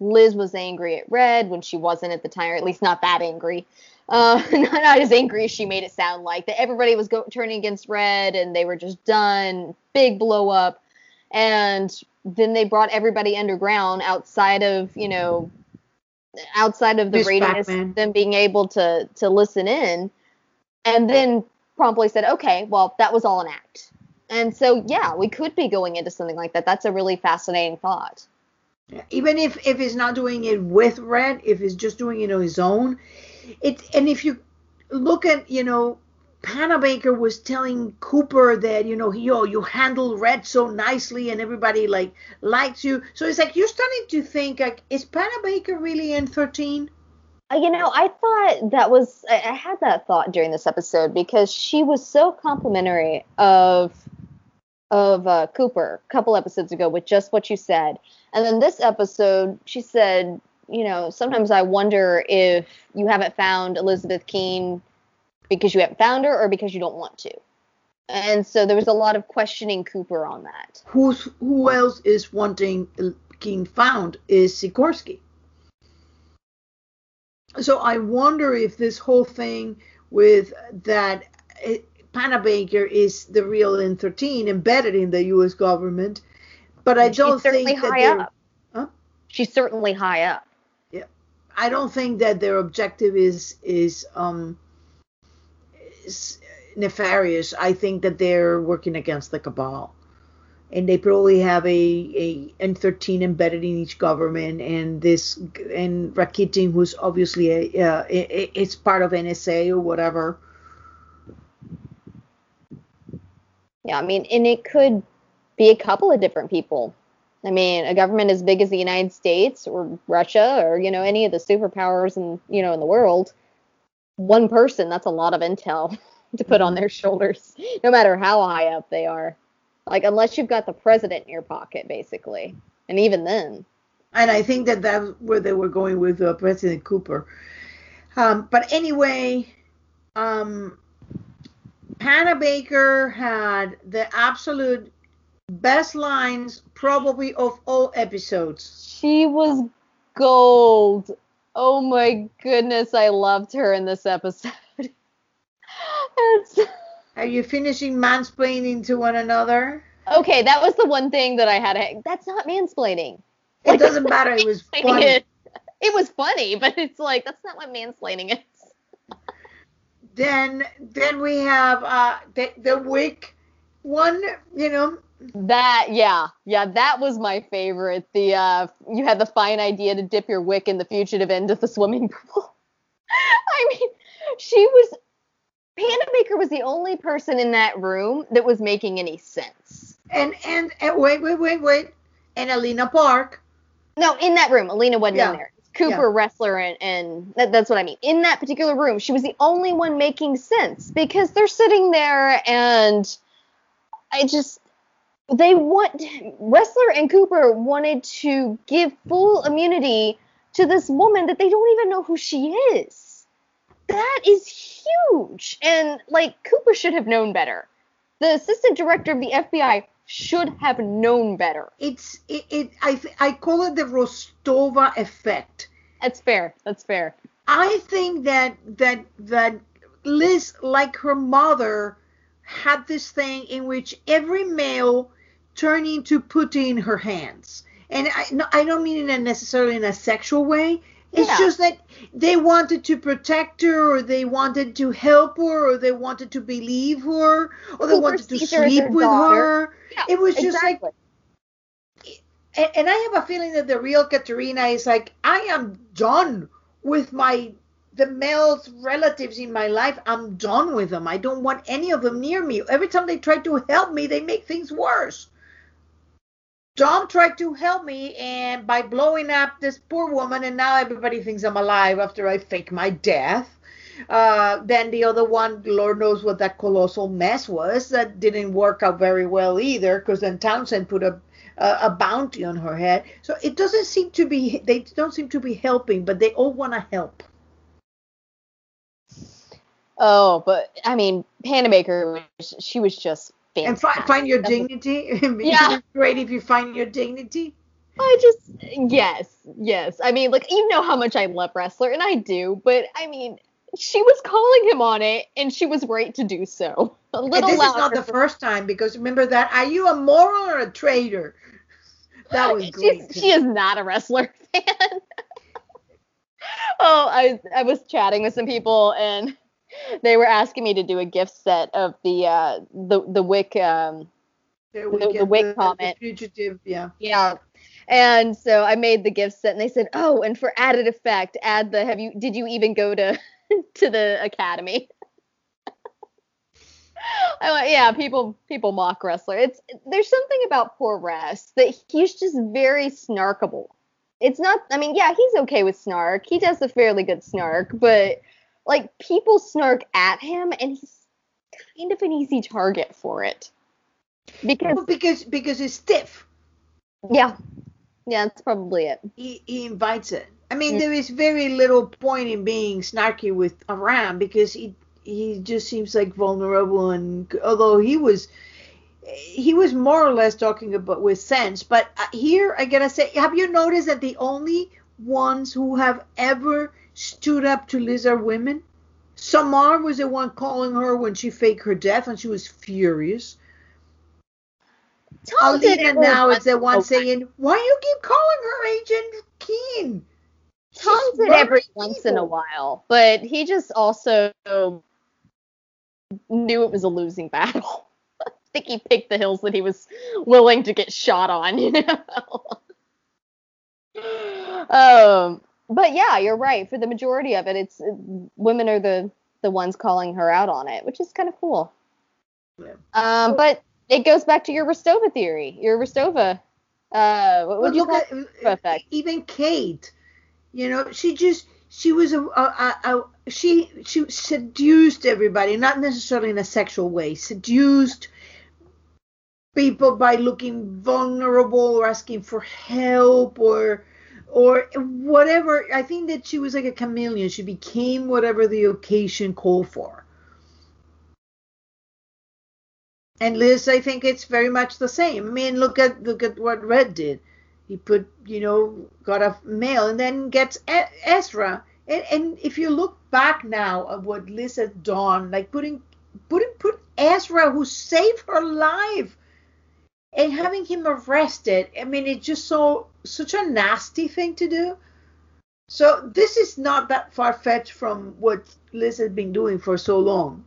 Liz was angry at Red when she wasn't at the time, or at least not that angry. Uh, not, not, as angry as she made it sound like. That everybody was go- turning against Red and they were just done. Big blow up. And then they brought everybody underground outside of, you know, outside of the radius, them being able to to listen in, and then promptly said, okay, well, that was all an act. And so, yeah, we could be going into something like that. That's a really fascinating thought. Even if if he's not doing it with Red, if he's just doing it on his own, it and if you look at you know Panabaker was telling Cooper that you know yo you handle Red so nicely and everybody like likes you. So it's like you're starting to think like is Panabaker really N13? Uh, you know, I thought that was I had that thought during this episode because she was so complimentary of of uh, Cooper a couple episodes ago with just what you said. And then this episode, she said, you know, sometimes I wonder if you haven't found Elizabeth Keen because you haven't found her or because you don't want to. And so there was a lot of questioning Cooper on that. Who's who else is wanting Keen found is Sikorsky. So I wonder if this whole thing with that Panabaker is the real N13 embedded in the U.S. government, but I don't think that. Huh? She's certainly high up. Yeah, I don't think that their objective is is um is nefarious. I think that they're working against the cabal, and they probably have a a N13 embedded in each government, and this and Rakitin, who's obviously a uh, it's part of NSA or whatever Yeah, I mean, and it could be a couple of different people. I mean, a government as big as the United States or Russia or you know any of the superpowers in you know in the world, one person that's a lot of intel to put on their shoulders, no matter how high up they are. Like unless you've got the president in your pocket, basically, and even then. And I think that that's where they were going with uh, President Cooper. Um, but anyway, um, Panabaker had the absolute best lines probably of all episodes. She was gold. Oh my goodness, I loved her in this episode. Are you finishing mansplaining to one another? Okay, that was the one thing that I had. To, that's not mansplaining. It like, doesn't matter. It was funny. It, it was funny, but it's like that's not what mansplaining is. Then, then we have uh the the wick one. You know. That yeah yeah that was my favorite. The uh you had the fine idea to dip your wick in the fugitive end of the swimming pool. I mean, she was Panabaker was the only person in that room that was making any sense. And and, and wait, wait, wait, wait. And Alina Park. No, in that room, Alina wasn't yeah. in there. Cooper, yeah. Ressler, and, and that, that's what I mean. In that particular room, she was the only one making sense because they're sitting there and I just they want Ressler and Cooper wanted to give full immunity to this woman that they don't even know who she is. That is huge. And like Cooper should have known better. The assistant director of the FBI should have known better. It's it, it I I call it the Rostova effect. That's fair. That's fair. I think that that that Liz, like her mother, had this thing in which every male turned into putty in her hands. And I, no, I don't mean in a necessarily in a sexual way. It's yeah. just that they wanted to protect her, or they wanted to help her, or they wanted to believe her, or they wanted to sleep with daughter. her. Yeah, it was just exactly. like, and, and I have a feeling that the real Katarina is like, I am done with my the male relatives in my life. I'm done with them. I don't want any of them near me. Every time they try to help me, they make things worse. Dom tried to help me and by blowing up this poor woman and now everybody thinks I'm alive after I fake my death. Uh, then the other one, Lord knows what that colossal mess was. That didn't work out very well either because then Townsend put a, a, a bounty on her head. So it doesn't seem to be, they don't seem to be helping, but they all want to help. Oh, but I mean, Panabaker, she was just fantastic. And fi- find your dignity. yeah. great if you find your dignity. I just yes, yes. I mean, like you know how much I love Ressler, and I do, but I mean, she was calling him on it, and she was right to do so. A little and this is not the first time because remember that. Are you a moral or a traitor? That was great. she is not a Ressler fan. oh, I I was chatting with some people and they were asking me to do a gift set of the uh the the wick um the, the wick comment. The fugitive, yeah. Yeah. And so I made the gift set and they said, "Oh, and for added effect, add the have you did you even go to to the academy?" I went, yeah, people people mock Ressler. It's there's something about poor Rest that he's just very snarkable. It's not I mean, yeah, he's okay with snark. He does a fairly good snark, but like people snark at him and he's kind of an easy target for it. Because well, because because it's stiff. Yeah. Yeah, that's probably it. He he invites it. I mean, there is very little point in being snarky with Aram because he he just seems like vulnerable and although he was he was more or less talking about with sense but uh, here i gotta say have you noticed that the only ones who have ever stood up to Liz are women. Samar was the one calling her when she faked her death, and she was furious. Alina now is the one saying, "Why you keep calling her Agent Keen?" Tom did every people. once in a while, but he just also knew it was a losing battle. I think he picked the hills that he was willing to get shot on, you know. um, but yeah, you're right. For the majority of it, it's women are the the ones calling her out on it, which is kind of cool. Yeah. Um, but it goes back to your Rostova theory. Your Rostova. Uh, what would you call at, effect? Even Kate, you know, she just she was a, a, a, a, she she seduced everybody, not necessarily in a sexual way. Seduced people by looking vulnerable or asking for help or or whatever. I think that she was like a chameleon. She became whatever the occasion called for. And Liz, I think it's very much the same. I mean, look at look at what Red did. He put, you know, got a male and then gets Ezra. And, and if you look back now at what Liz has done, like putting putting put Ezra, who saved her life, and having him arrested. I mean, it's just so such a nasty thing to do. So this is not that far fetched from what Liz has been doing for so long.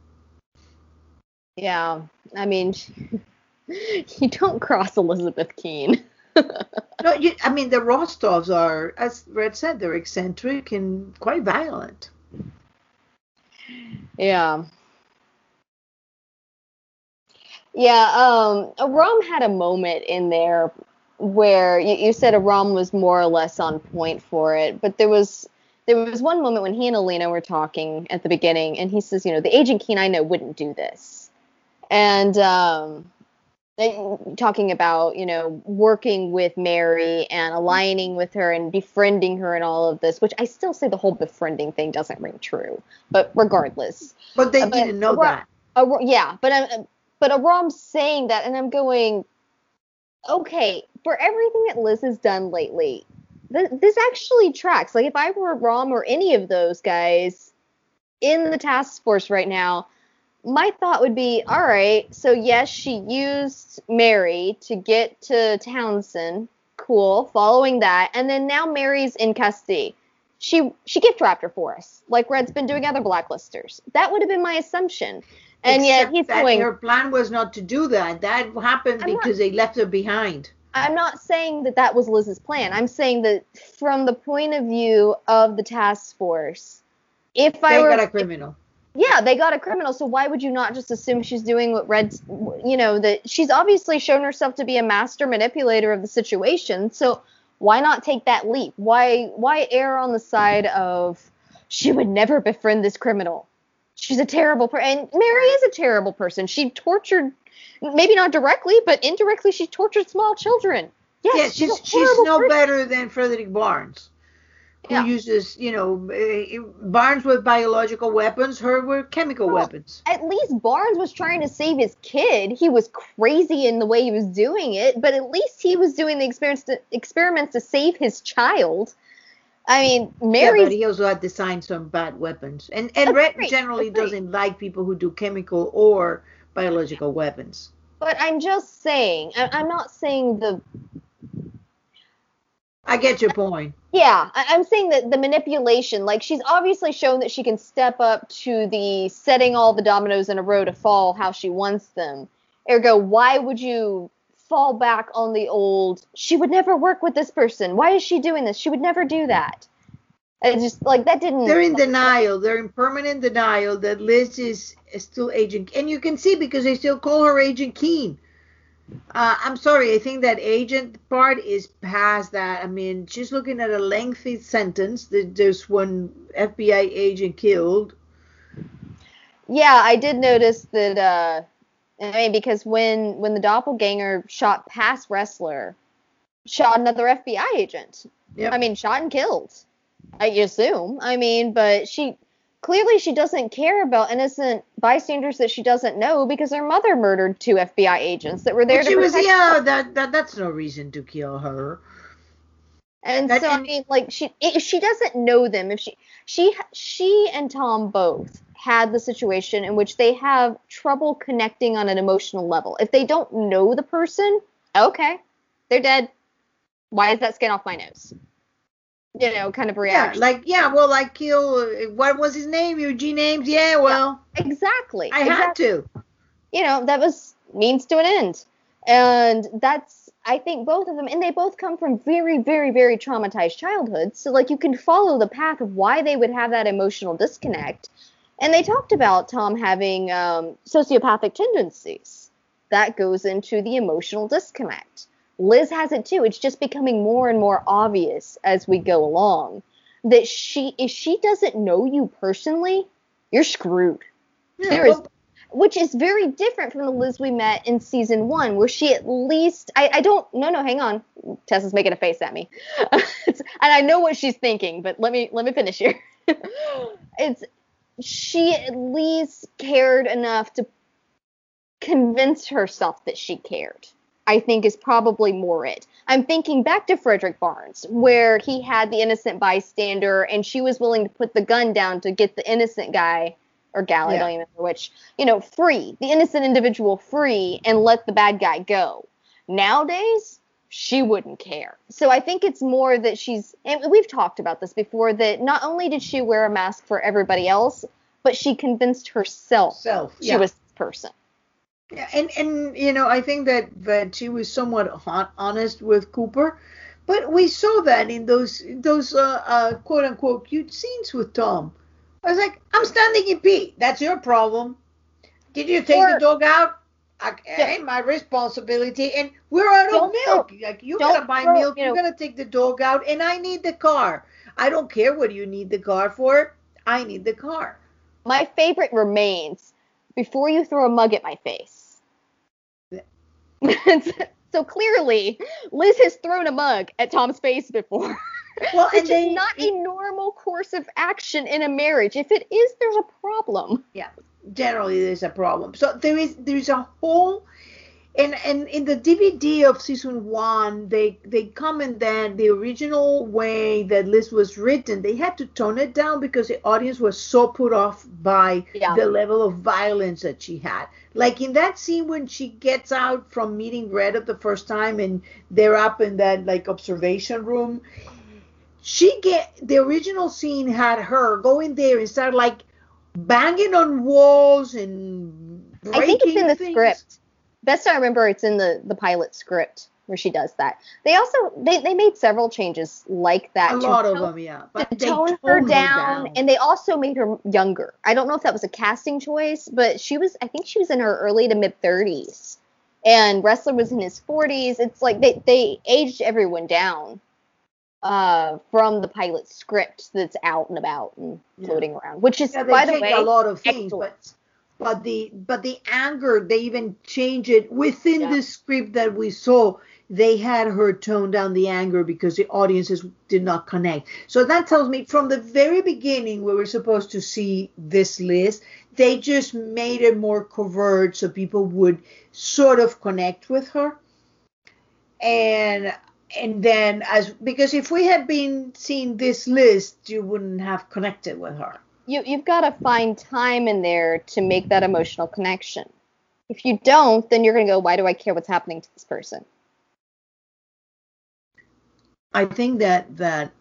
Yeah, I mean, you don't cross Elizabeth Keen. no, you, I mean the Rostovs are, as Red said, they're eccentric and quite violent. Yeah. Yeah, um, Aram had a moment in there where you, you said Aram was more or less on point for it, but there was there was one moment when he and Alina were talking at the beginning, and he says, you know, the agent Keen I know wouldn't do this, and um, talking about you know working with Mary and aligning with her and befriending her and all of this, which I still say the whole befriending thing doesn't ring true, but regardless. But they uh, didn't know that. Uh, yeah, but um, but Aram's saying that, and I'm going, okay, for everything that Liz has done lately, th- this actually tracks. Like if I were Aram or any of those guys in the task force right now, my thought would be, all right, so yes, she used Mary to get to Townsend. Cool. Following that, and then now Mary's in custody. She she gift wrapped her for us, like Red's been doing other blacklisters. That would have been my assumption. And Except yet he's that going. Her plan was not to do that. That happened I'm because not, they left her behind. I'm not saying that that was Liz's plan. I'm saying that from the point of view of the task force, if they I were, got a criminal. If, yeah, they got a criminal. So why would you not just assume she's doing what Red, you know, that she's obviously shown herself to be a master manipulator of the situation. So why not take that leap? Why why err on the side of she would never befriend this criminal? she's a terrible person. And Mary is a terrible person. She tortured, maybe not directly, but indirectly, she tortured small children. Yes, yeah, she's she's, she's no person. better than Frederick Barnes, who yeah. uses, you know, eh, Barnes with biological weapons, her with chemical well, weapons. At least Barnes was trying to save his kid. He was crazy in the way he was doing it, but at least he was doing the experiments to, experiments to save his child. I mean, Mary. Yeah, but he also had designed some bad weapons, and and Red generally doesn't like people who do chemical or biological weapons. But I'm just saying, I'm not saying the. I get your point. Yeah, I'm saying that the manipulation, like she's obviously shown that she can step up to the setting all the dominoes in a row to fall how she wants them. Ergo, why would you fall back on the old she would never work with this person why is she doing this she would never do that it's just like that didn't they're in denial they're in permanent denial that liz is, is still agent and you can see because they still call her agent keen uh, i'm sorry i think that agent part is past that i mean she's looking at a lengthy sentence that there's one fbi agent killed yeah i did notice that uh I mean, because when when the doppelganger shot past Ressler, shot another FBI agent. Yep. I mean, shot and killed. I assume. I mean, but she clearly she doesn't care about innocent bystanders that she doesn't know because her mother murdered two FBI agents that were there but to she protect was yeah that, that that's no reason to kill her. And that, so and, I mean, like she she doesn't know them, if she she she and Tom both had the situation in which they have trouble connecting on an emotional level. If they don't know the person, okay, they're dead. Why is that skin off my nose? You know, kind of reaction. Yeah, like yeah, well, like kill. What was his name? Eugene Ames. Yeah, well, yeah, exactly. I exactly. had to. You know, that was means to an end, and that's I think both of them, and they both come from very, very, very traumatized childhoods. So like you can follow the path of why they would have that emotional disconnect and they talked about Tom having um, sociopathic tendencies. That goes into the emotional disconnect. Liz has it too. It's just becoming more and more obvious as we go along that she, if she doesn't know you personally, you're screwed. Yeah, there is, which is very different from the Liz we met in season one, where she at least I, I don't no no hang on Tessa's making a face at me, and I know what she's thinking, but let me let me finish here. it's she at least cared enough to convince herself that she cared. I think is probably more it. I'm thinking back to Frederick Barnes, where he had the innocent bystander and she was willing to put the gun down to get the innocent guy or gal, yeah. I don't even remember which, you know, free, the innocent individual free and let the bad guy go. Nowadays, she wouldn't care. So I think it's more that she's, and we've talked about this before, that not only did she wear a mask for everybody else, but she convinced herself Self, yeah. she was this person. Yeah, and and you know I think that that she was somewhat honest with Cooper, but we saw that in those those uh, uh, quote unquote cute scenes with Tom. I was like, I'm standing in pee. That's your problem. Did you take the dog out? I, ain't my responsibility. And we're out of milk. Throw, like you gotta buy throw, milk. You are gonna take the dog out, and I need the car. I don't care what you need the car for. I need the car. My favorite remains before you throw a mug at my face. so clearly, Liz has thrown a mug at Tom's face before. Well, which they, is not a normal course of action in a marriage. If it is, there's a problem. Yeah, generally there's a problem. So there is there is a whole and and in the DVD of season one, they they comment that the original way that Liz was written, they had to tone it down because the audience was so put off by yeah. the level of violence that she had. Like in that scene when she gets out from meeting Red the first time and they're up in that like observation room, she get the original scene had her go in there and start like banging on walls and breaking. I think it's in the things. script best I remember, it's in the the pilot script where she does that. They also they, they made several changes like that. A lot tone, of them, yeah. But to tone her down, down, and they also made her younger. I don't know if that was a casting choice, but she was I think she was in her early to mid 30s, and Ressler was in his 40s. It's like they they aged everyone down. Uh, from the pilot script that's out and about and floating yeah. around, which is yeah, by the way a lot of things, excellent. but but the but the anger they even changed it within yeah. the script that we saw. They had her tone down the anger because the audiences did not connect. So that tells me from the very beginning we were supposed to see this list. They mm-hmm. just made it more covert so people would sort of connect with her. And and then as because if we had been seeing this list you wouldn't have connected with her you you've got to find time in there to make that emotional connection. If you don't, then you're going to go, why do I care what's happening to this person? I think that that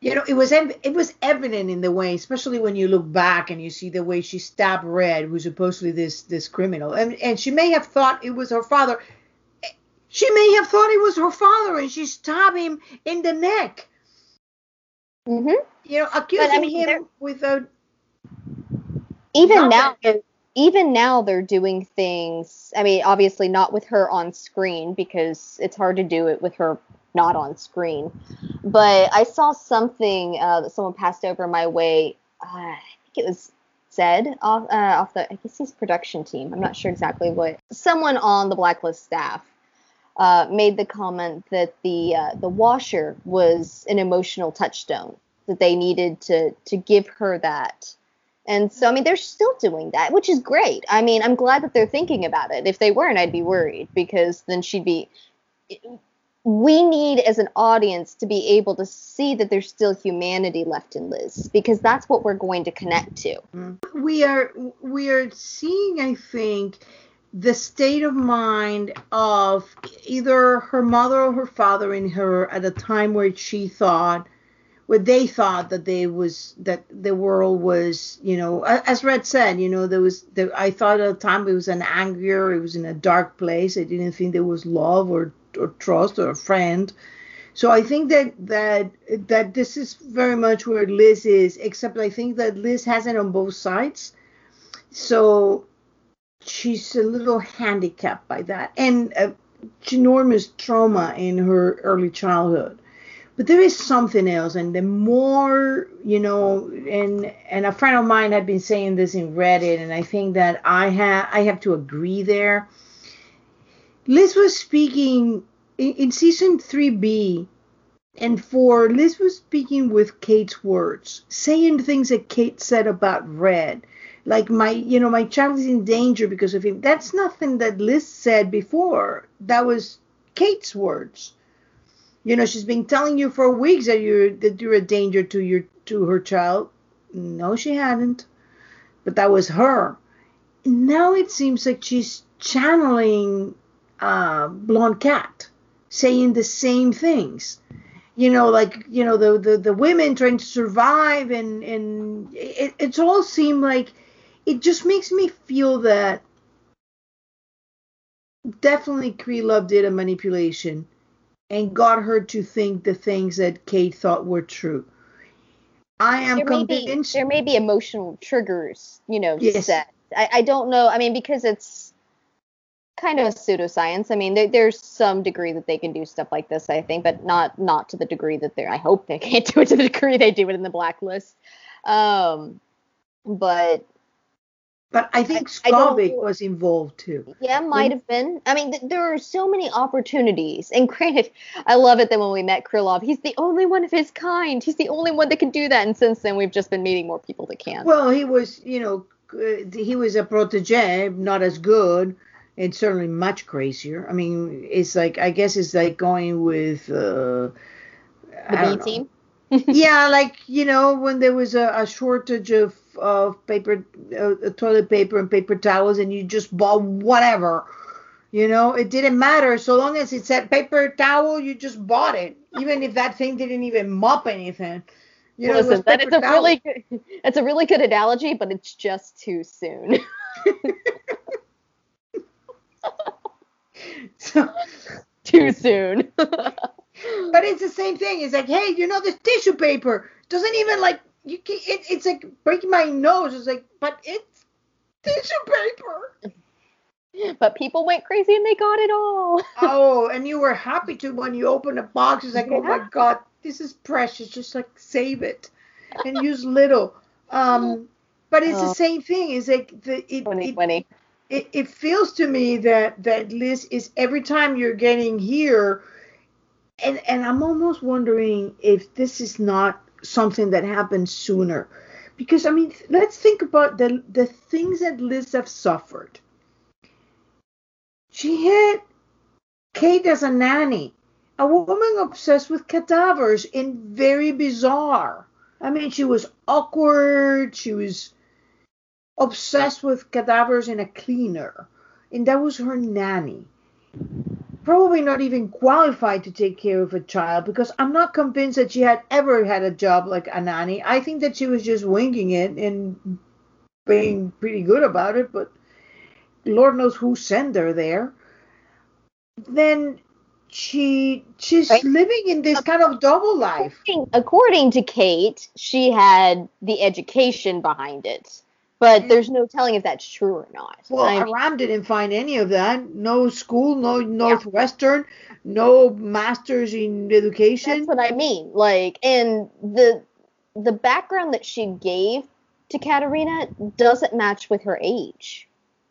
you know it was it was evident in the way, especially when you look back and you see the way she stabbed Red, who's supposedly this this criminal, and and she may have thought it was her father. She may have thought it was her father, and she stabbed him in the neck. Mm-hmm. You know, accusing I mean, him without. Even now, even now they're doing things. I mean, obviously not with her on screen because it's hard to do it with her not on screen. But I saw something uh, that someone passed over my way. Uh, I think it was said off uh, off the I guess his production team. I'm not sure exactly what. Someone on the blacklist staff uh, made the comment that the uh, the washer was an emotional touchstone that they needed to to give her that. And so I mean they're still doing that, which is great. I mean, I'm glad that they're thinking about it. If they weren't, I'd be worried because then she'd be we need as an audience to be able to see that there's still humanity left in Liz because that's what we're going to connect to. We are we are seeing I think the state of mind of either her mother or her father in her at a time where she thought where they thought that they was that the world was you know as red said you know there was there, i thought at the time it was an anger it was in a dark place i didn't think there was love or or trust or a friend. So i think that that that this is very much where liz is except i think that liz has it on both sides. So she's a little handicapped by that and uh, enormous trauma in her early childhood. But there is something else and the more you know and and a friend of mine had been saying this in reddit and i think that i have i have to agree there. Liz was speaking in, in season 3b and 4 liz was speaking with kate's words saying things that kate said about red like my you know my child is in danger because of him. That's nothing that liz said before. That was kate's words. You know she's been telling you for weeks that you're that you're a danger to your to her child. No she hadn't. But that was her. Now it seems like she's channeling uh, blonde cat saying the same things. You know like you know the the, the women trying to survive and and it, it's all seemed like it just makes me feel that definitely Krylov did a manipulation and got her to think the things that Kate thought were true. I am there convinced. May be, there may be emotional triggers, you know, yes. set. I, I don't know. I mean, because it's kind of a pseudoscience. I mean, there, there's some degree that they can do stuff like this, I think, but not not to the degree that they're. I hope they can't do it to the degree they do it in the blacklist. Um, but but I think Skarbek was involved too. Yeah, might have been. I mean, th- there are so many opportunities. And granted, I love it that when we met Krylov, he's the only one of his kind. He's the only one that can do that. And since then, we've just been meeting more people that can. Well, he was, you know, he was a protege, not as good, and certainly much crazier. I mean, it's like I guess it's like going with uh, the B team. yeah, like you know when there was a, a shortage of of paper, uh, toilet paper and paper towels, and you just bought whatever. You know, it didn't matter so long as it said paper towel, you just bought it, even if that thing didn't even mop anything. You know, Listen, that is a towel. really good, it's a really good analogy, but it's just too soon. so, too soon. but it's the same thing. It's like, hey, you know, this tissue paper doesn't even like you can it, it's like breaking my nose. It's like, but it's tissue paper. But people went crazy and they got it all. oh, and you were happy to when you opened a box. It's like, yeah. oh my god, this is precious. Just like save it and use little. Um, but it's oh. the same thing. It's like the it, 2020. It, it, it feels to me that that Liz is every time you're getting here, and and I'm almost wondering if this is not something that happened sooner. Because I mean, let's think about the the things that Liz have suffered. She had Kate as a nanny, a woman obsessed with cadavers and very bizarre. I mean, she was awkward. She was obsessed with cadavers and a cleaner, and that was her nanny probably not even qualified to take care of a child because I'm not convinced that she had ever had a job like a nanny. I think that she was just winging it and being pretty good about it, but Lord knows who sent her there. Then she she's right. living in this kind of double life. According to Kate, she had the education behind it but mm. there's no telling if that's true or not. Well, I mean, Aram didn't find any of that. No school, no Northwestern, yeah. no masters in education. That's what I mean. Like, and the the background that she gave to Katarina doesn't match with her age.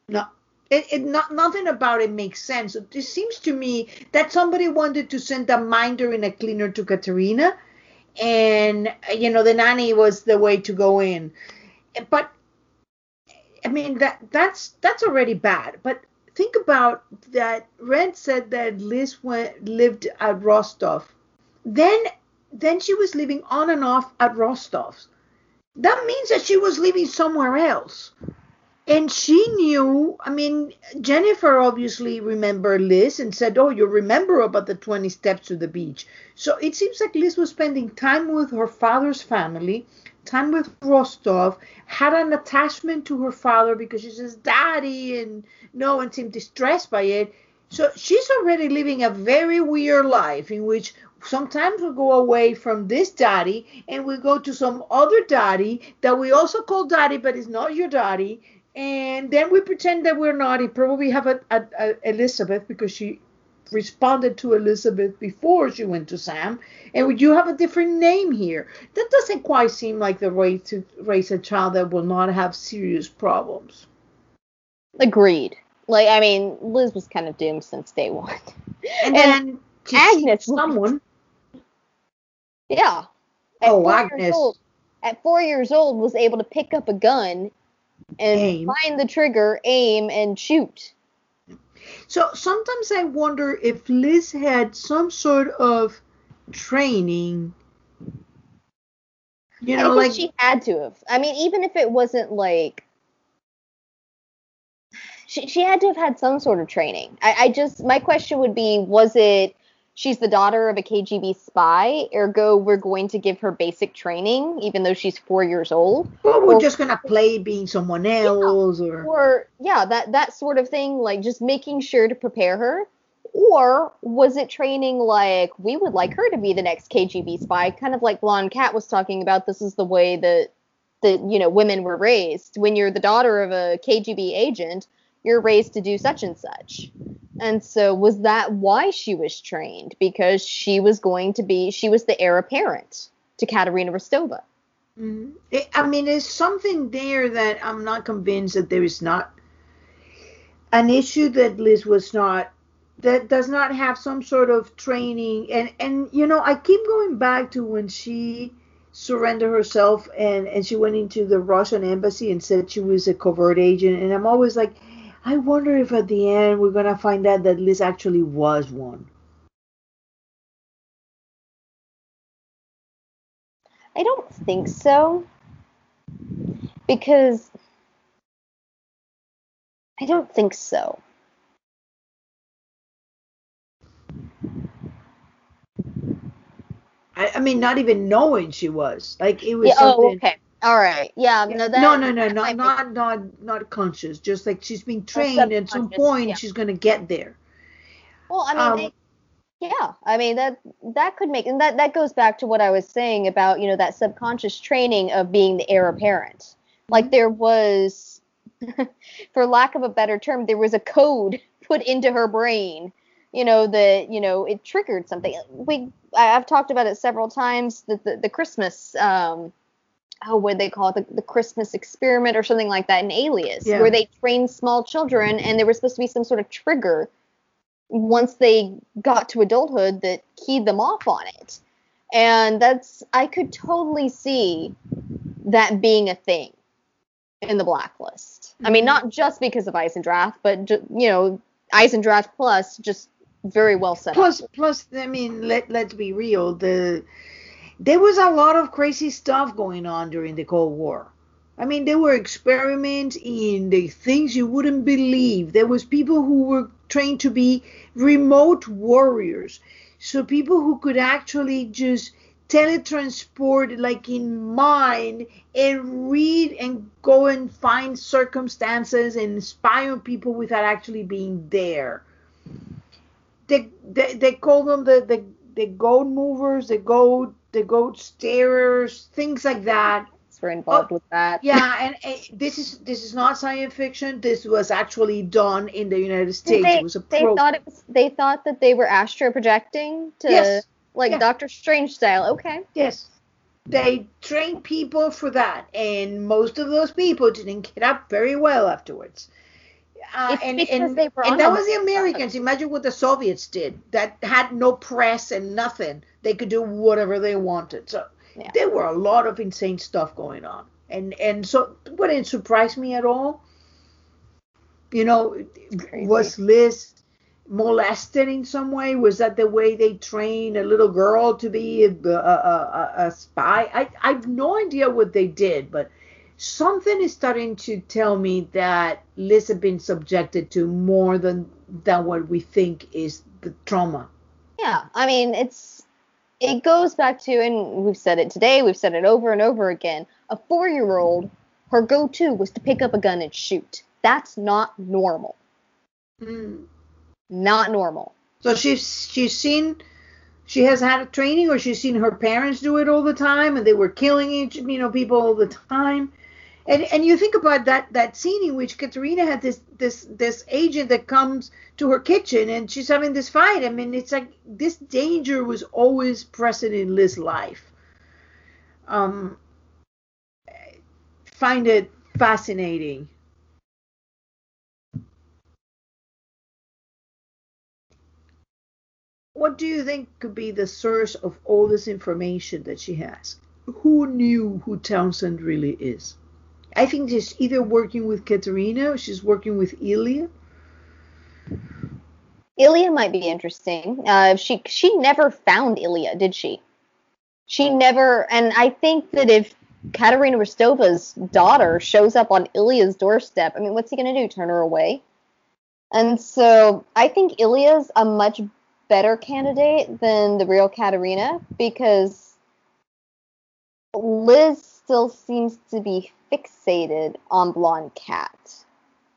No. It, it not nothing about it makes sense. It seems to me that somebody wanted to send a minder and a cleaner to Katarina, and you know the nanny was the way to go in. But I mean that that's that's already bad. But think about that. Red said that Liz went lived at Rostov. Then then she was living on and off at Rostov's. That means that she was living somewhere else. And she knew, I mean, Jennifer obviously remembered Liz and said, Oh, you remember about the 20 steps to the beach. So it seems like Liz was spending time with her father's family time with Rostov, had an attachment to her father because she says daddy and no one seemed distressed by it. So she's already living a very weird life in which sometimes we go away from this daddy and we go to some other daddy that we also call daddy but it's not your daddy and then we pretend that we're not. He probably have a, a, a Elizabeth because she responded to Elizabeth before she went to Sam, and you have a different name here. That doesn't quite seem like the way to raise a child that will not have serious problems. Agreed. Like I mean, Liz was kind of doomed since day one. And, and then Agnes, someone. Yeah. At oh, Agnes. Old, at four years old, was able to pick up a gun and aim. find the trigger, aim, and shoot. So sometimes I wonder if Liz had some sort of training. You know, like she had to have. I mean, even if it wasn't like she, she had to have had some sort of training. I, I just my question would be, was it she's the daughter of a KGB spy, ergo we're going to give her basic training, even though she's four years old. Well, we're or, just gonna play being someone else, yeah, or or yeah, that that sort of thing, like just making sure to prepare her. Or was it training like we would like her to be the next KGB spy, kind of like Blonde Cat was talking about? This is the way that that you know women were raised. When you're the daughter of a KGB agent, you're raised to do such and such. And so was that why she was trained? Because she was going to be, she was the heir apparent to Katarina Rostova. Mm-hmm. I mean, there's something there that I'm not convinced that there is not an issue that Liz was not that does not have some sort of training and and you know I keep going back to when she surrendered herself and and she went into the Russian embassy and said she was a covert agent and I'm always like I wonder if at the end we're gonna find out that Liz actually was one. I don't think so. Because I don't think so. I, I mean, not even knowing she was. Like it was yeah, oh, something. Oh, okay. All right. Yeah. No. That, no. No. No. Not not not not conscious. Just like she's being trained. At some point, yeah. she's gonna get there. Well, I mean, um, they, yeah. I mean that that could make and that that goes back to what I was saying about you know that subconscious training of being the heir apparent. Like mm-hmm. there was, for lack of a better term, there was a code put into her brain. You know that you know it triggered something. We I've talked about it several times. The the, the Christmas. Um, oh, what they call it, the, the Christmas experiment or something like that in Alias, yeah. where they trained small children and there was supposed to be some sort of trigger once they got to adulthood that keyed them off on it. And that's, I could totally see that being a thing in the blacklist. Mm-hmm. I mean, mm-hmm. not just because of Eisendrath, but, ju- you know, Eisendrath plus just very well set plus, up. Plus, I mean, let, let's be real. The there was a lot of crazy stuff going on during the Cold War. I mean, there were experiments in the things you wouldn't believe. There was people who were trained to be remote warriors. So people who could actually just teletransport like in mind and read and go and find circumstances and spy on people without actually being there. They they, they call them the, the the goat movers, the goat the goat starers, things like that. We're involved oh, with that. Yeah, and uh, this is this is not science fiction. This was actually done in the United States. They, it was a they thought it was. They thought that they were astro projecting to yes. like yeah. Doctor Strange style. Okay. Yes. They trained people for that, and most of those people didn't get up very well afterwards. Uh, and and, and that was the Americans. Imagine what the Soviets did. That had no press and nothing. They could do whatever they wanted. So yeah. there were a lot of insane stuff going on. And and so wouldn't surprise me at all. You know, was Liz molested in some way? Was that the way they train a little girl to be a, a, a, a spy? I I have no idea what they did, but something is starting to tell me that Liz has been subjected to more than than what we think is the trauma. Yeah, I mean it's it goes back to and we've said it today, we've said it over and over again. A four year old, her go to was to pick up a gun and shoot. That's not normal. Mm. Not normal. So she's she's seen she has had a training or she's seen her parents do it all the time and they were killing each you know people all the time And and you think about that that scene in which Katarina had this this this agent that comes to her kitchen and she's having this fight. I mean, it's like this danger was always present in Liz's life. Um, find it fascinating. What do you think could be the source of all this information that she has? Who knew who Townsend really is? I think she's either working with Katarina or she's working with Ilya. Ilya might be interesting. Uh, she she never found Ilya, did she? She never, and I think that if Katarina Rostova's daughter shows up on Ilya's doorstep, I mean, what's he gonna do? Turn her away? And so I think Ilya's a much better candidate than the real Katerina because Liz still seems to be fixated on Blonde Cat.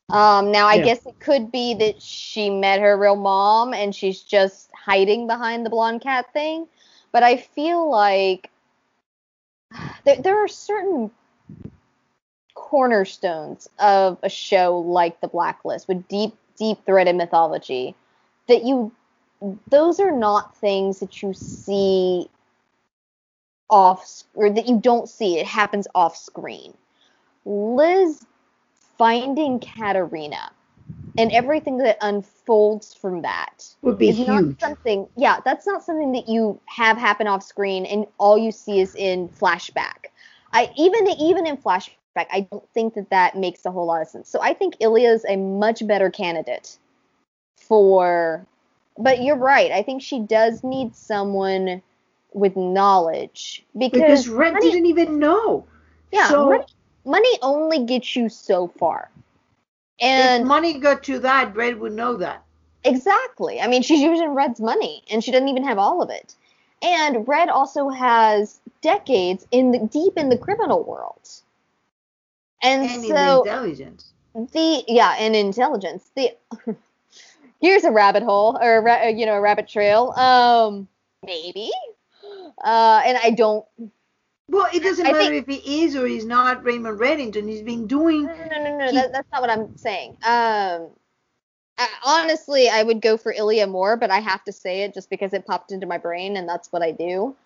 Um, now, I yeah. guess it could be that she met her real mom and she's just hiding behind the Blonde Cat thing. But I feel like there, there are certain cornerstones of a show like The Blacklist with deep, deep threaded mythology that you those are not things that you see off or that you don't see. It happens off screen. Liz finding Katarina and everything that unfolds from that would be huge. Not something, yeah, that's not something that you have happen off screen and all you see is in flashback. I even even in flashback, I don't think that that makes a whole lot of sense. So I think Ilya is a much better candidate for but you're right. I think she does need someone with knowledge because, because Red didn't even know. Yeah, so, money, money only gets you so far. And if money got you that, Red would know that. Exactly. I mean, she's using Red's money, and she doesn't even have all of it. And Red also has decades in the deep in the criminal world. And, and so intelligence. The yeah, and intelligence. The here's a rabbit hole or a, you know a rabbit trail. Um, maybe. Uh, and I don't. Well, it doesn't I matter think, if he is or he's not Raymond Reddington. He's been doing. No, no, no, no. He, that, that's not what I'm saying. Um, I, honestly, I would go for Ilya more, but I have to say it just because it popped into my brain, and that's what I do.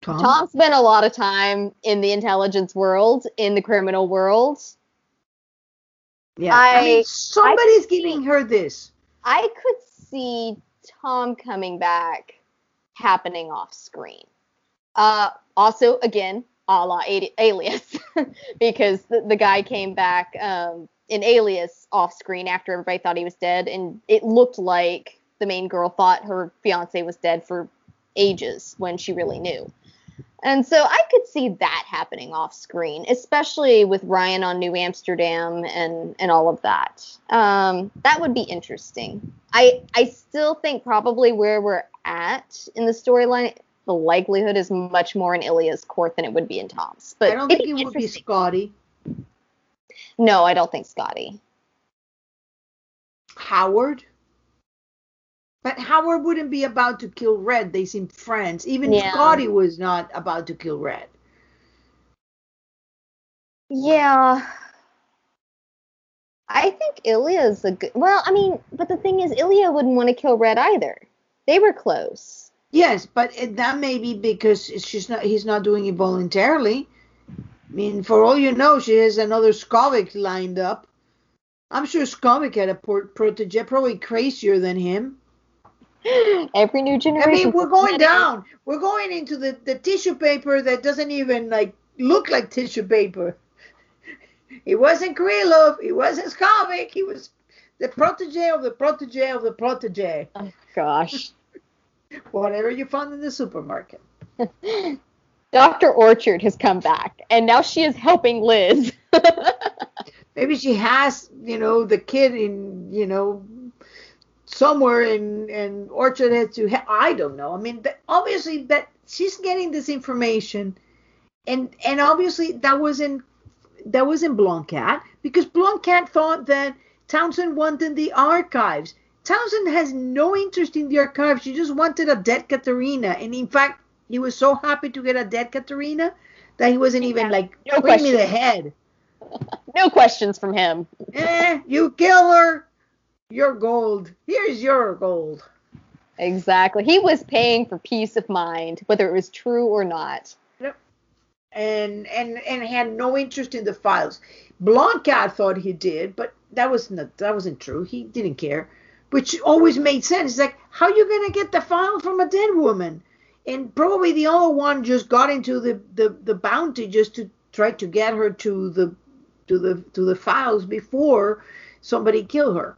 Tom? Tom spent a lot of time in the intelligence world, in the criminal world. Yeah, I, I mean, somebody's I giving see, her this. I could see Tom coming back happening off screen. Uh, also, again, a la Alias, because the, the, guy came back um, in Alias off screen after everybody thought he was dead, and it looked like the main girl thought her fiance was dead for ages when she really knew. And so I could see that happening off screen, especially with Ryan on New Amsterdam and and all of that. Um, that would be interesting. I I still think probably where we're at in the storyline, the likelihood is much more in Ilya's court than it would be in Tom's. But I don't think it would be Scotty. No, I don't think Scotty. Howard. But Howard wouldn't be about to kill Red. They seem friends. Even yeah. Scotty was not about to kill Red. Yeah. I think Ilya's a good. Well, I mean, but the thing is, Ilya wouldn't want to kill Red either. They were close. Yes, but it, that may be because she's not. He's not doing it voluntarily. I mean, for all you know, she has another Skovic lined up. I'm sure Skovic had a protege, probably crazier than him. Every new generation. I mean, we're going down. We're going into the, the tissue paper that doesn't even like look like tissue paper. He wasn't Krylov. He wasn't Skovic. He was the protege of the protege of the protege. Oh gosh. Whatever you found in the supermarket. Dr. Orchard has come back, and now she is helping Liz. Maybe she has, you know, the kid in, you know, somewhere in in Orchard had to. Ha- I don't know. I mean, obviously that she's getting this information, and and obviously that wasn't that wasn't Blonde because Blonde thought that Townsend wanted the archives. Townsend has no interest in the archives. She just wanted a dead Katarina, and in fact, He was so happy to get a dead Katarina that he wasn't even yeah. like, no bring me the head. no questions from him. Eh, you kill her, your gold. Here's your gold. Exactly. He was paying for peace of mind, whether it was true or not. Yep. And and and had no interest in the files. Blonde Cat thought he did, but that was not that wasn't true. He didn't care, which always made sense. It's like, how are you gonna get the file from a dead woman? And probably the other one just got into the, the, the bounty just to try to get her to the to the to the files before somebody kill her.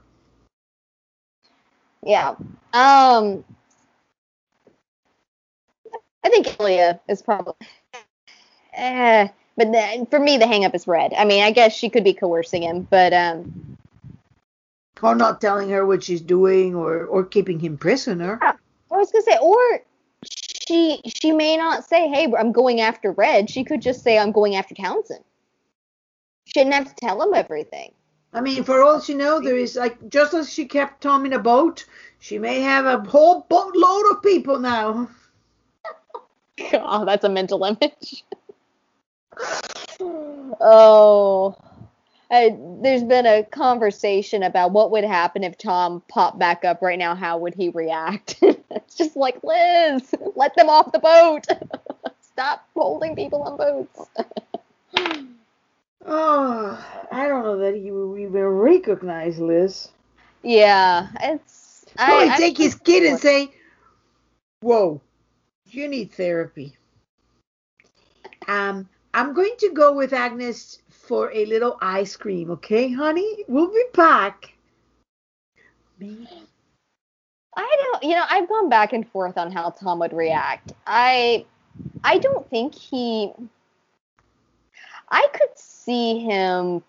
Yeah. Um I think Ilya is probably eh, but the, for me the hangup is red. I mean, I guess she could be coercing him, but um or not telling her what she's doing or or keeping him prisoner. Yeah. I was gonna say, or she she may not say, "Hey, I'm going after Red." She could just say, "I'm going after Townsend." She didn't have to tell him everything. I mean, for all she know, there is like just as she kept Tom in a boat, she may have a whole boatload of people now. God, that's a mental image. oh, I, there's been a conversation about what would happen if Tom popped back up right now. How would he react? it's just like Liz, let them off the boat. Stop holding people on boats. oh, I don't know that he would even recognize Liz. Yeah, it's. Probably I, take I, his kid and say, "Whoa, you need therapy." Um, I'm going to go with Agnes for a little ice cream, okay, honey? We'll be back. I don't, you know, I've gone back and forth on how Tom would react. I, I don't think he. I could see him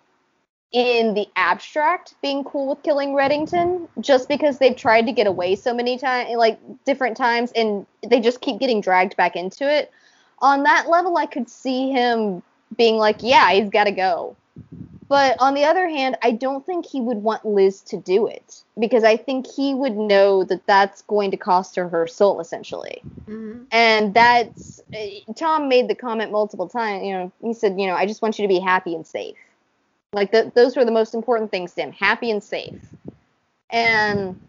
in the abstract being cool with killing Reddington just because they've tried to get away so many times, like different times, and they just keep getting dragged back into it. On that level, I could see him being like, yeah, he's got to go. But on the other hand, I don't think he would want Liz to do it because I think he would know that that's going to cost her her soul essentially. Mm-hmm. And that's Tom made the comment multiple times. You know, he said, you know, I just want you to be happy and safe. Like the, those were the most important things to him, happy and safe. And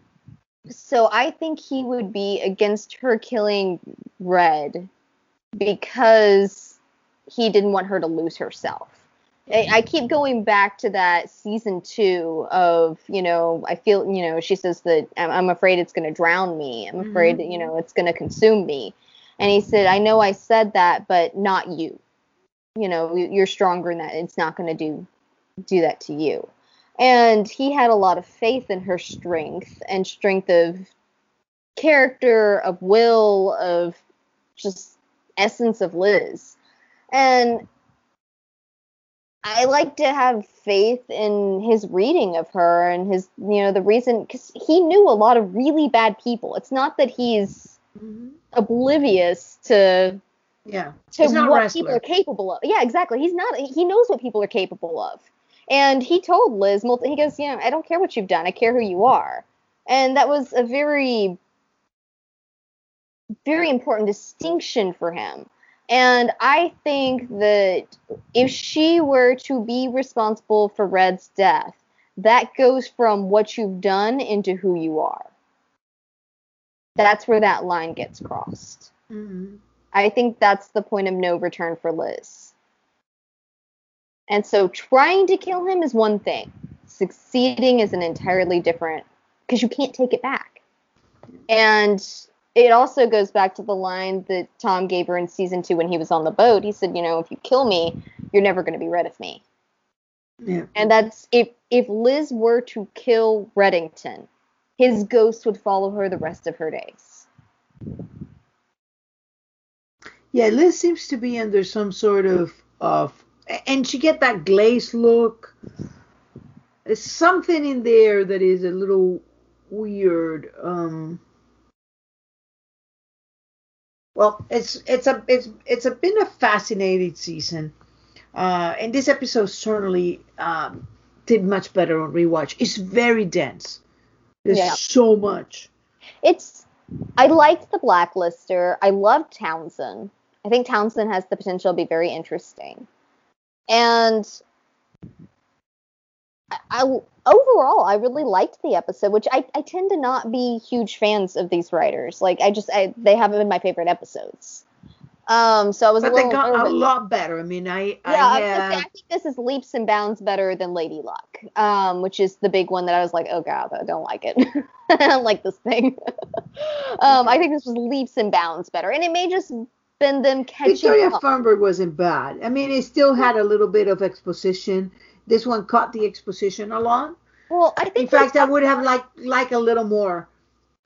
so I think he would be against her killing Red because he didn't want her to lose herself. I, I, keep going back to that season two of, you know, I feel, you know, she says that I'm, I'm afraid it's going to drown me. I'm afraid, mm-hmm. that, you know, it's going to consume me. And he said, I know I said that, but not you. You know, you're stronger than that. It's not going to do do that to you. And he had a lot of faith in her strength and strength of character, of will, of just essence of Liz and I like to have faith in his reading of her and his, you know, the reason because he knew a lot of really bad people. It's not that he's mm-hmm. oblivious to, yeah, to what people are capable of. Yeah, exactly. He's not. He knows what people are capable of, and he told Liz, he goes, you know, I don't care what you've done. I care who you are, and that was a very, very important distinction for him and I think that if she were to be responsible for Red's death, that goes from what you've done into who you are. That's where that line gets crossed. Mm-hmm. I think that's the point of no return for Liz. And so trying to kill him is one thing, succeeding is an entirely different, because you can't take it back. And it also goes back to the line that Tom gave her in season two when he was on the boat. He said, you know, if you kill me, you're never going to be rid of me. Yeah. And that's if if Liz were to kill Reddington, his ghost would follow her the rest of her days. Yeah, Liz seems to be under some sort of of and she get that glazed look. There's something in there that is a little weird. Um well, it's it's a it's it's a, been a fascinating season, uh, and this episode certainly um, did much better on rewatch. It's very dense. There's yeah. so much. It's I liked the Blacklister. I loved Townsend. I think Townsend has the potential to be very interesting. And I, I overall, I really liked the episode, which I, I tend to not be huge fans of these writers. Like I just I, they haven't been my favorite episodes. Um, so I was but a they got a lot better. I mean, I Yeah, I, I, was gonna say, uh, I think this is leaps and bounds better than Lady Luck, um, which is the big one that I was like, oh god, I don't like it. I don't like this thing. um, I think this was leaps and bounds better, and it may just been them catching up. Victoria up. Fernberg wasn't bad. I mean, it still had a little bit of exposition. This one caught the exposition a lot. well, I think In fact, I would have liked like a little more.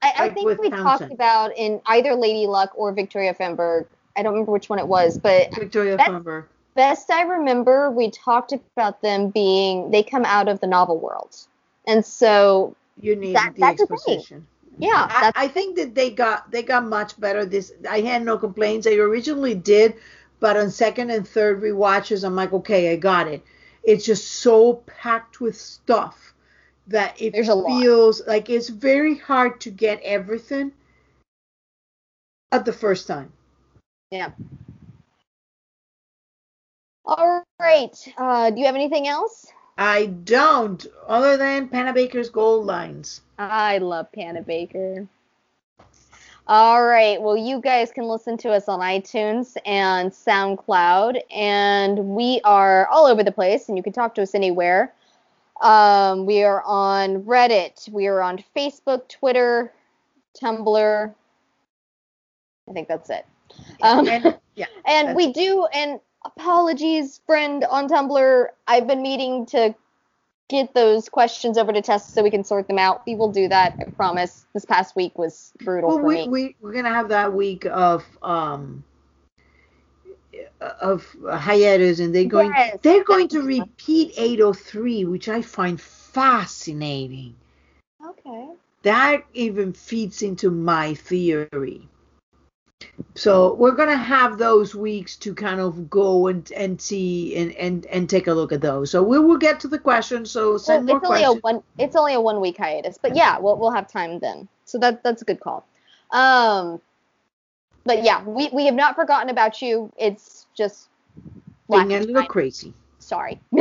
I, I like think we talked about in either Lady Luck or Victoria Fenberg. I don't remember which one it was, but Victoria That's- Fernberg. best I remember, we talked about them being they come out of the novel world, and so You need that- the that's exposition. yeah, I, I think that they got they got much better. This I had no complaints. I originally did, but on second and third rewatches, I'm like, okay, I got it. It's just so packed with stuff that it There's a lot. feels like it's very hard to get everything at the first time. yeah. All right. Uh, do you have anything else? I don't, other than Panabaker's gold lines. I love Panabaker. All right. Well, you guys can listen to us on iTunes and SoundCloud, and we are all over the place, and you can talk to us anywhere. Um, we are on Reddit. We are on Facebook, Twitter, Tumblr. I think that's it. Um, And yeah, and we do, and apologies, friend on Tumblr. I've been meaning to get those questions over to Tessa so we can sort them out. We will do that, I promise. This past week was brutal well, for we, me. we we're gonna have that week of um of hiatus, and they're going Yes, they're going to repeat 803, which I find fascinating. okay. That even feeds into my theory. So we're gonna have those weeks to kind of go and and see and and and take a look at those. So we will get to the questions. So Well, send more it's only a one. It's only a one week hiatus, but yeah, we'll we'll have time then. So that that's a good call. Um, but yeah, we we have not forgotten about you. It's just Being a little crazy. Sorry.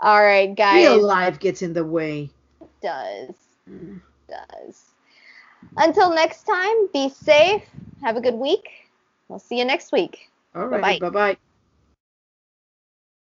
All right, guys. Real life gets in the way. does does. Until next time, be safe. Have a good week. We'll see you next week. All right. Bye bye.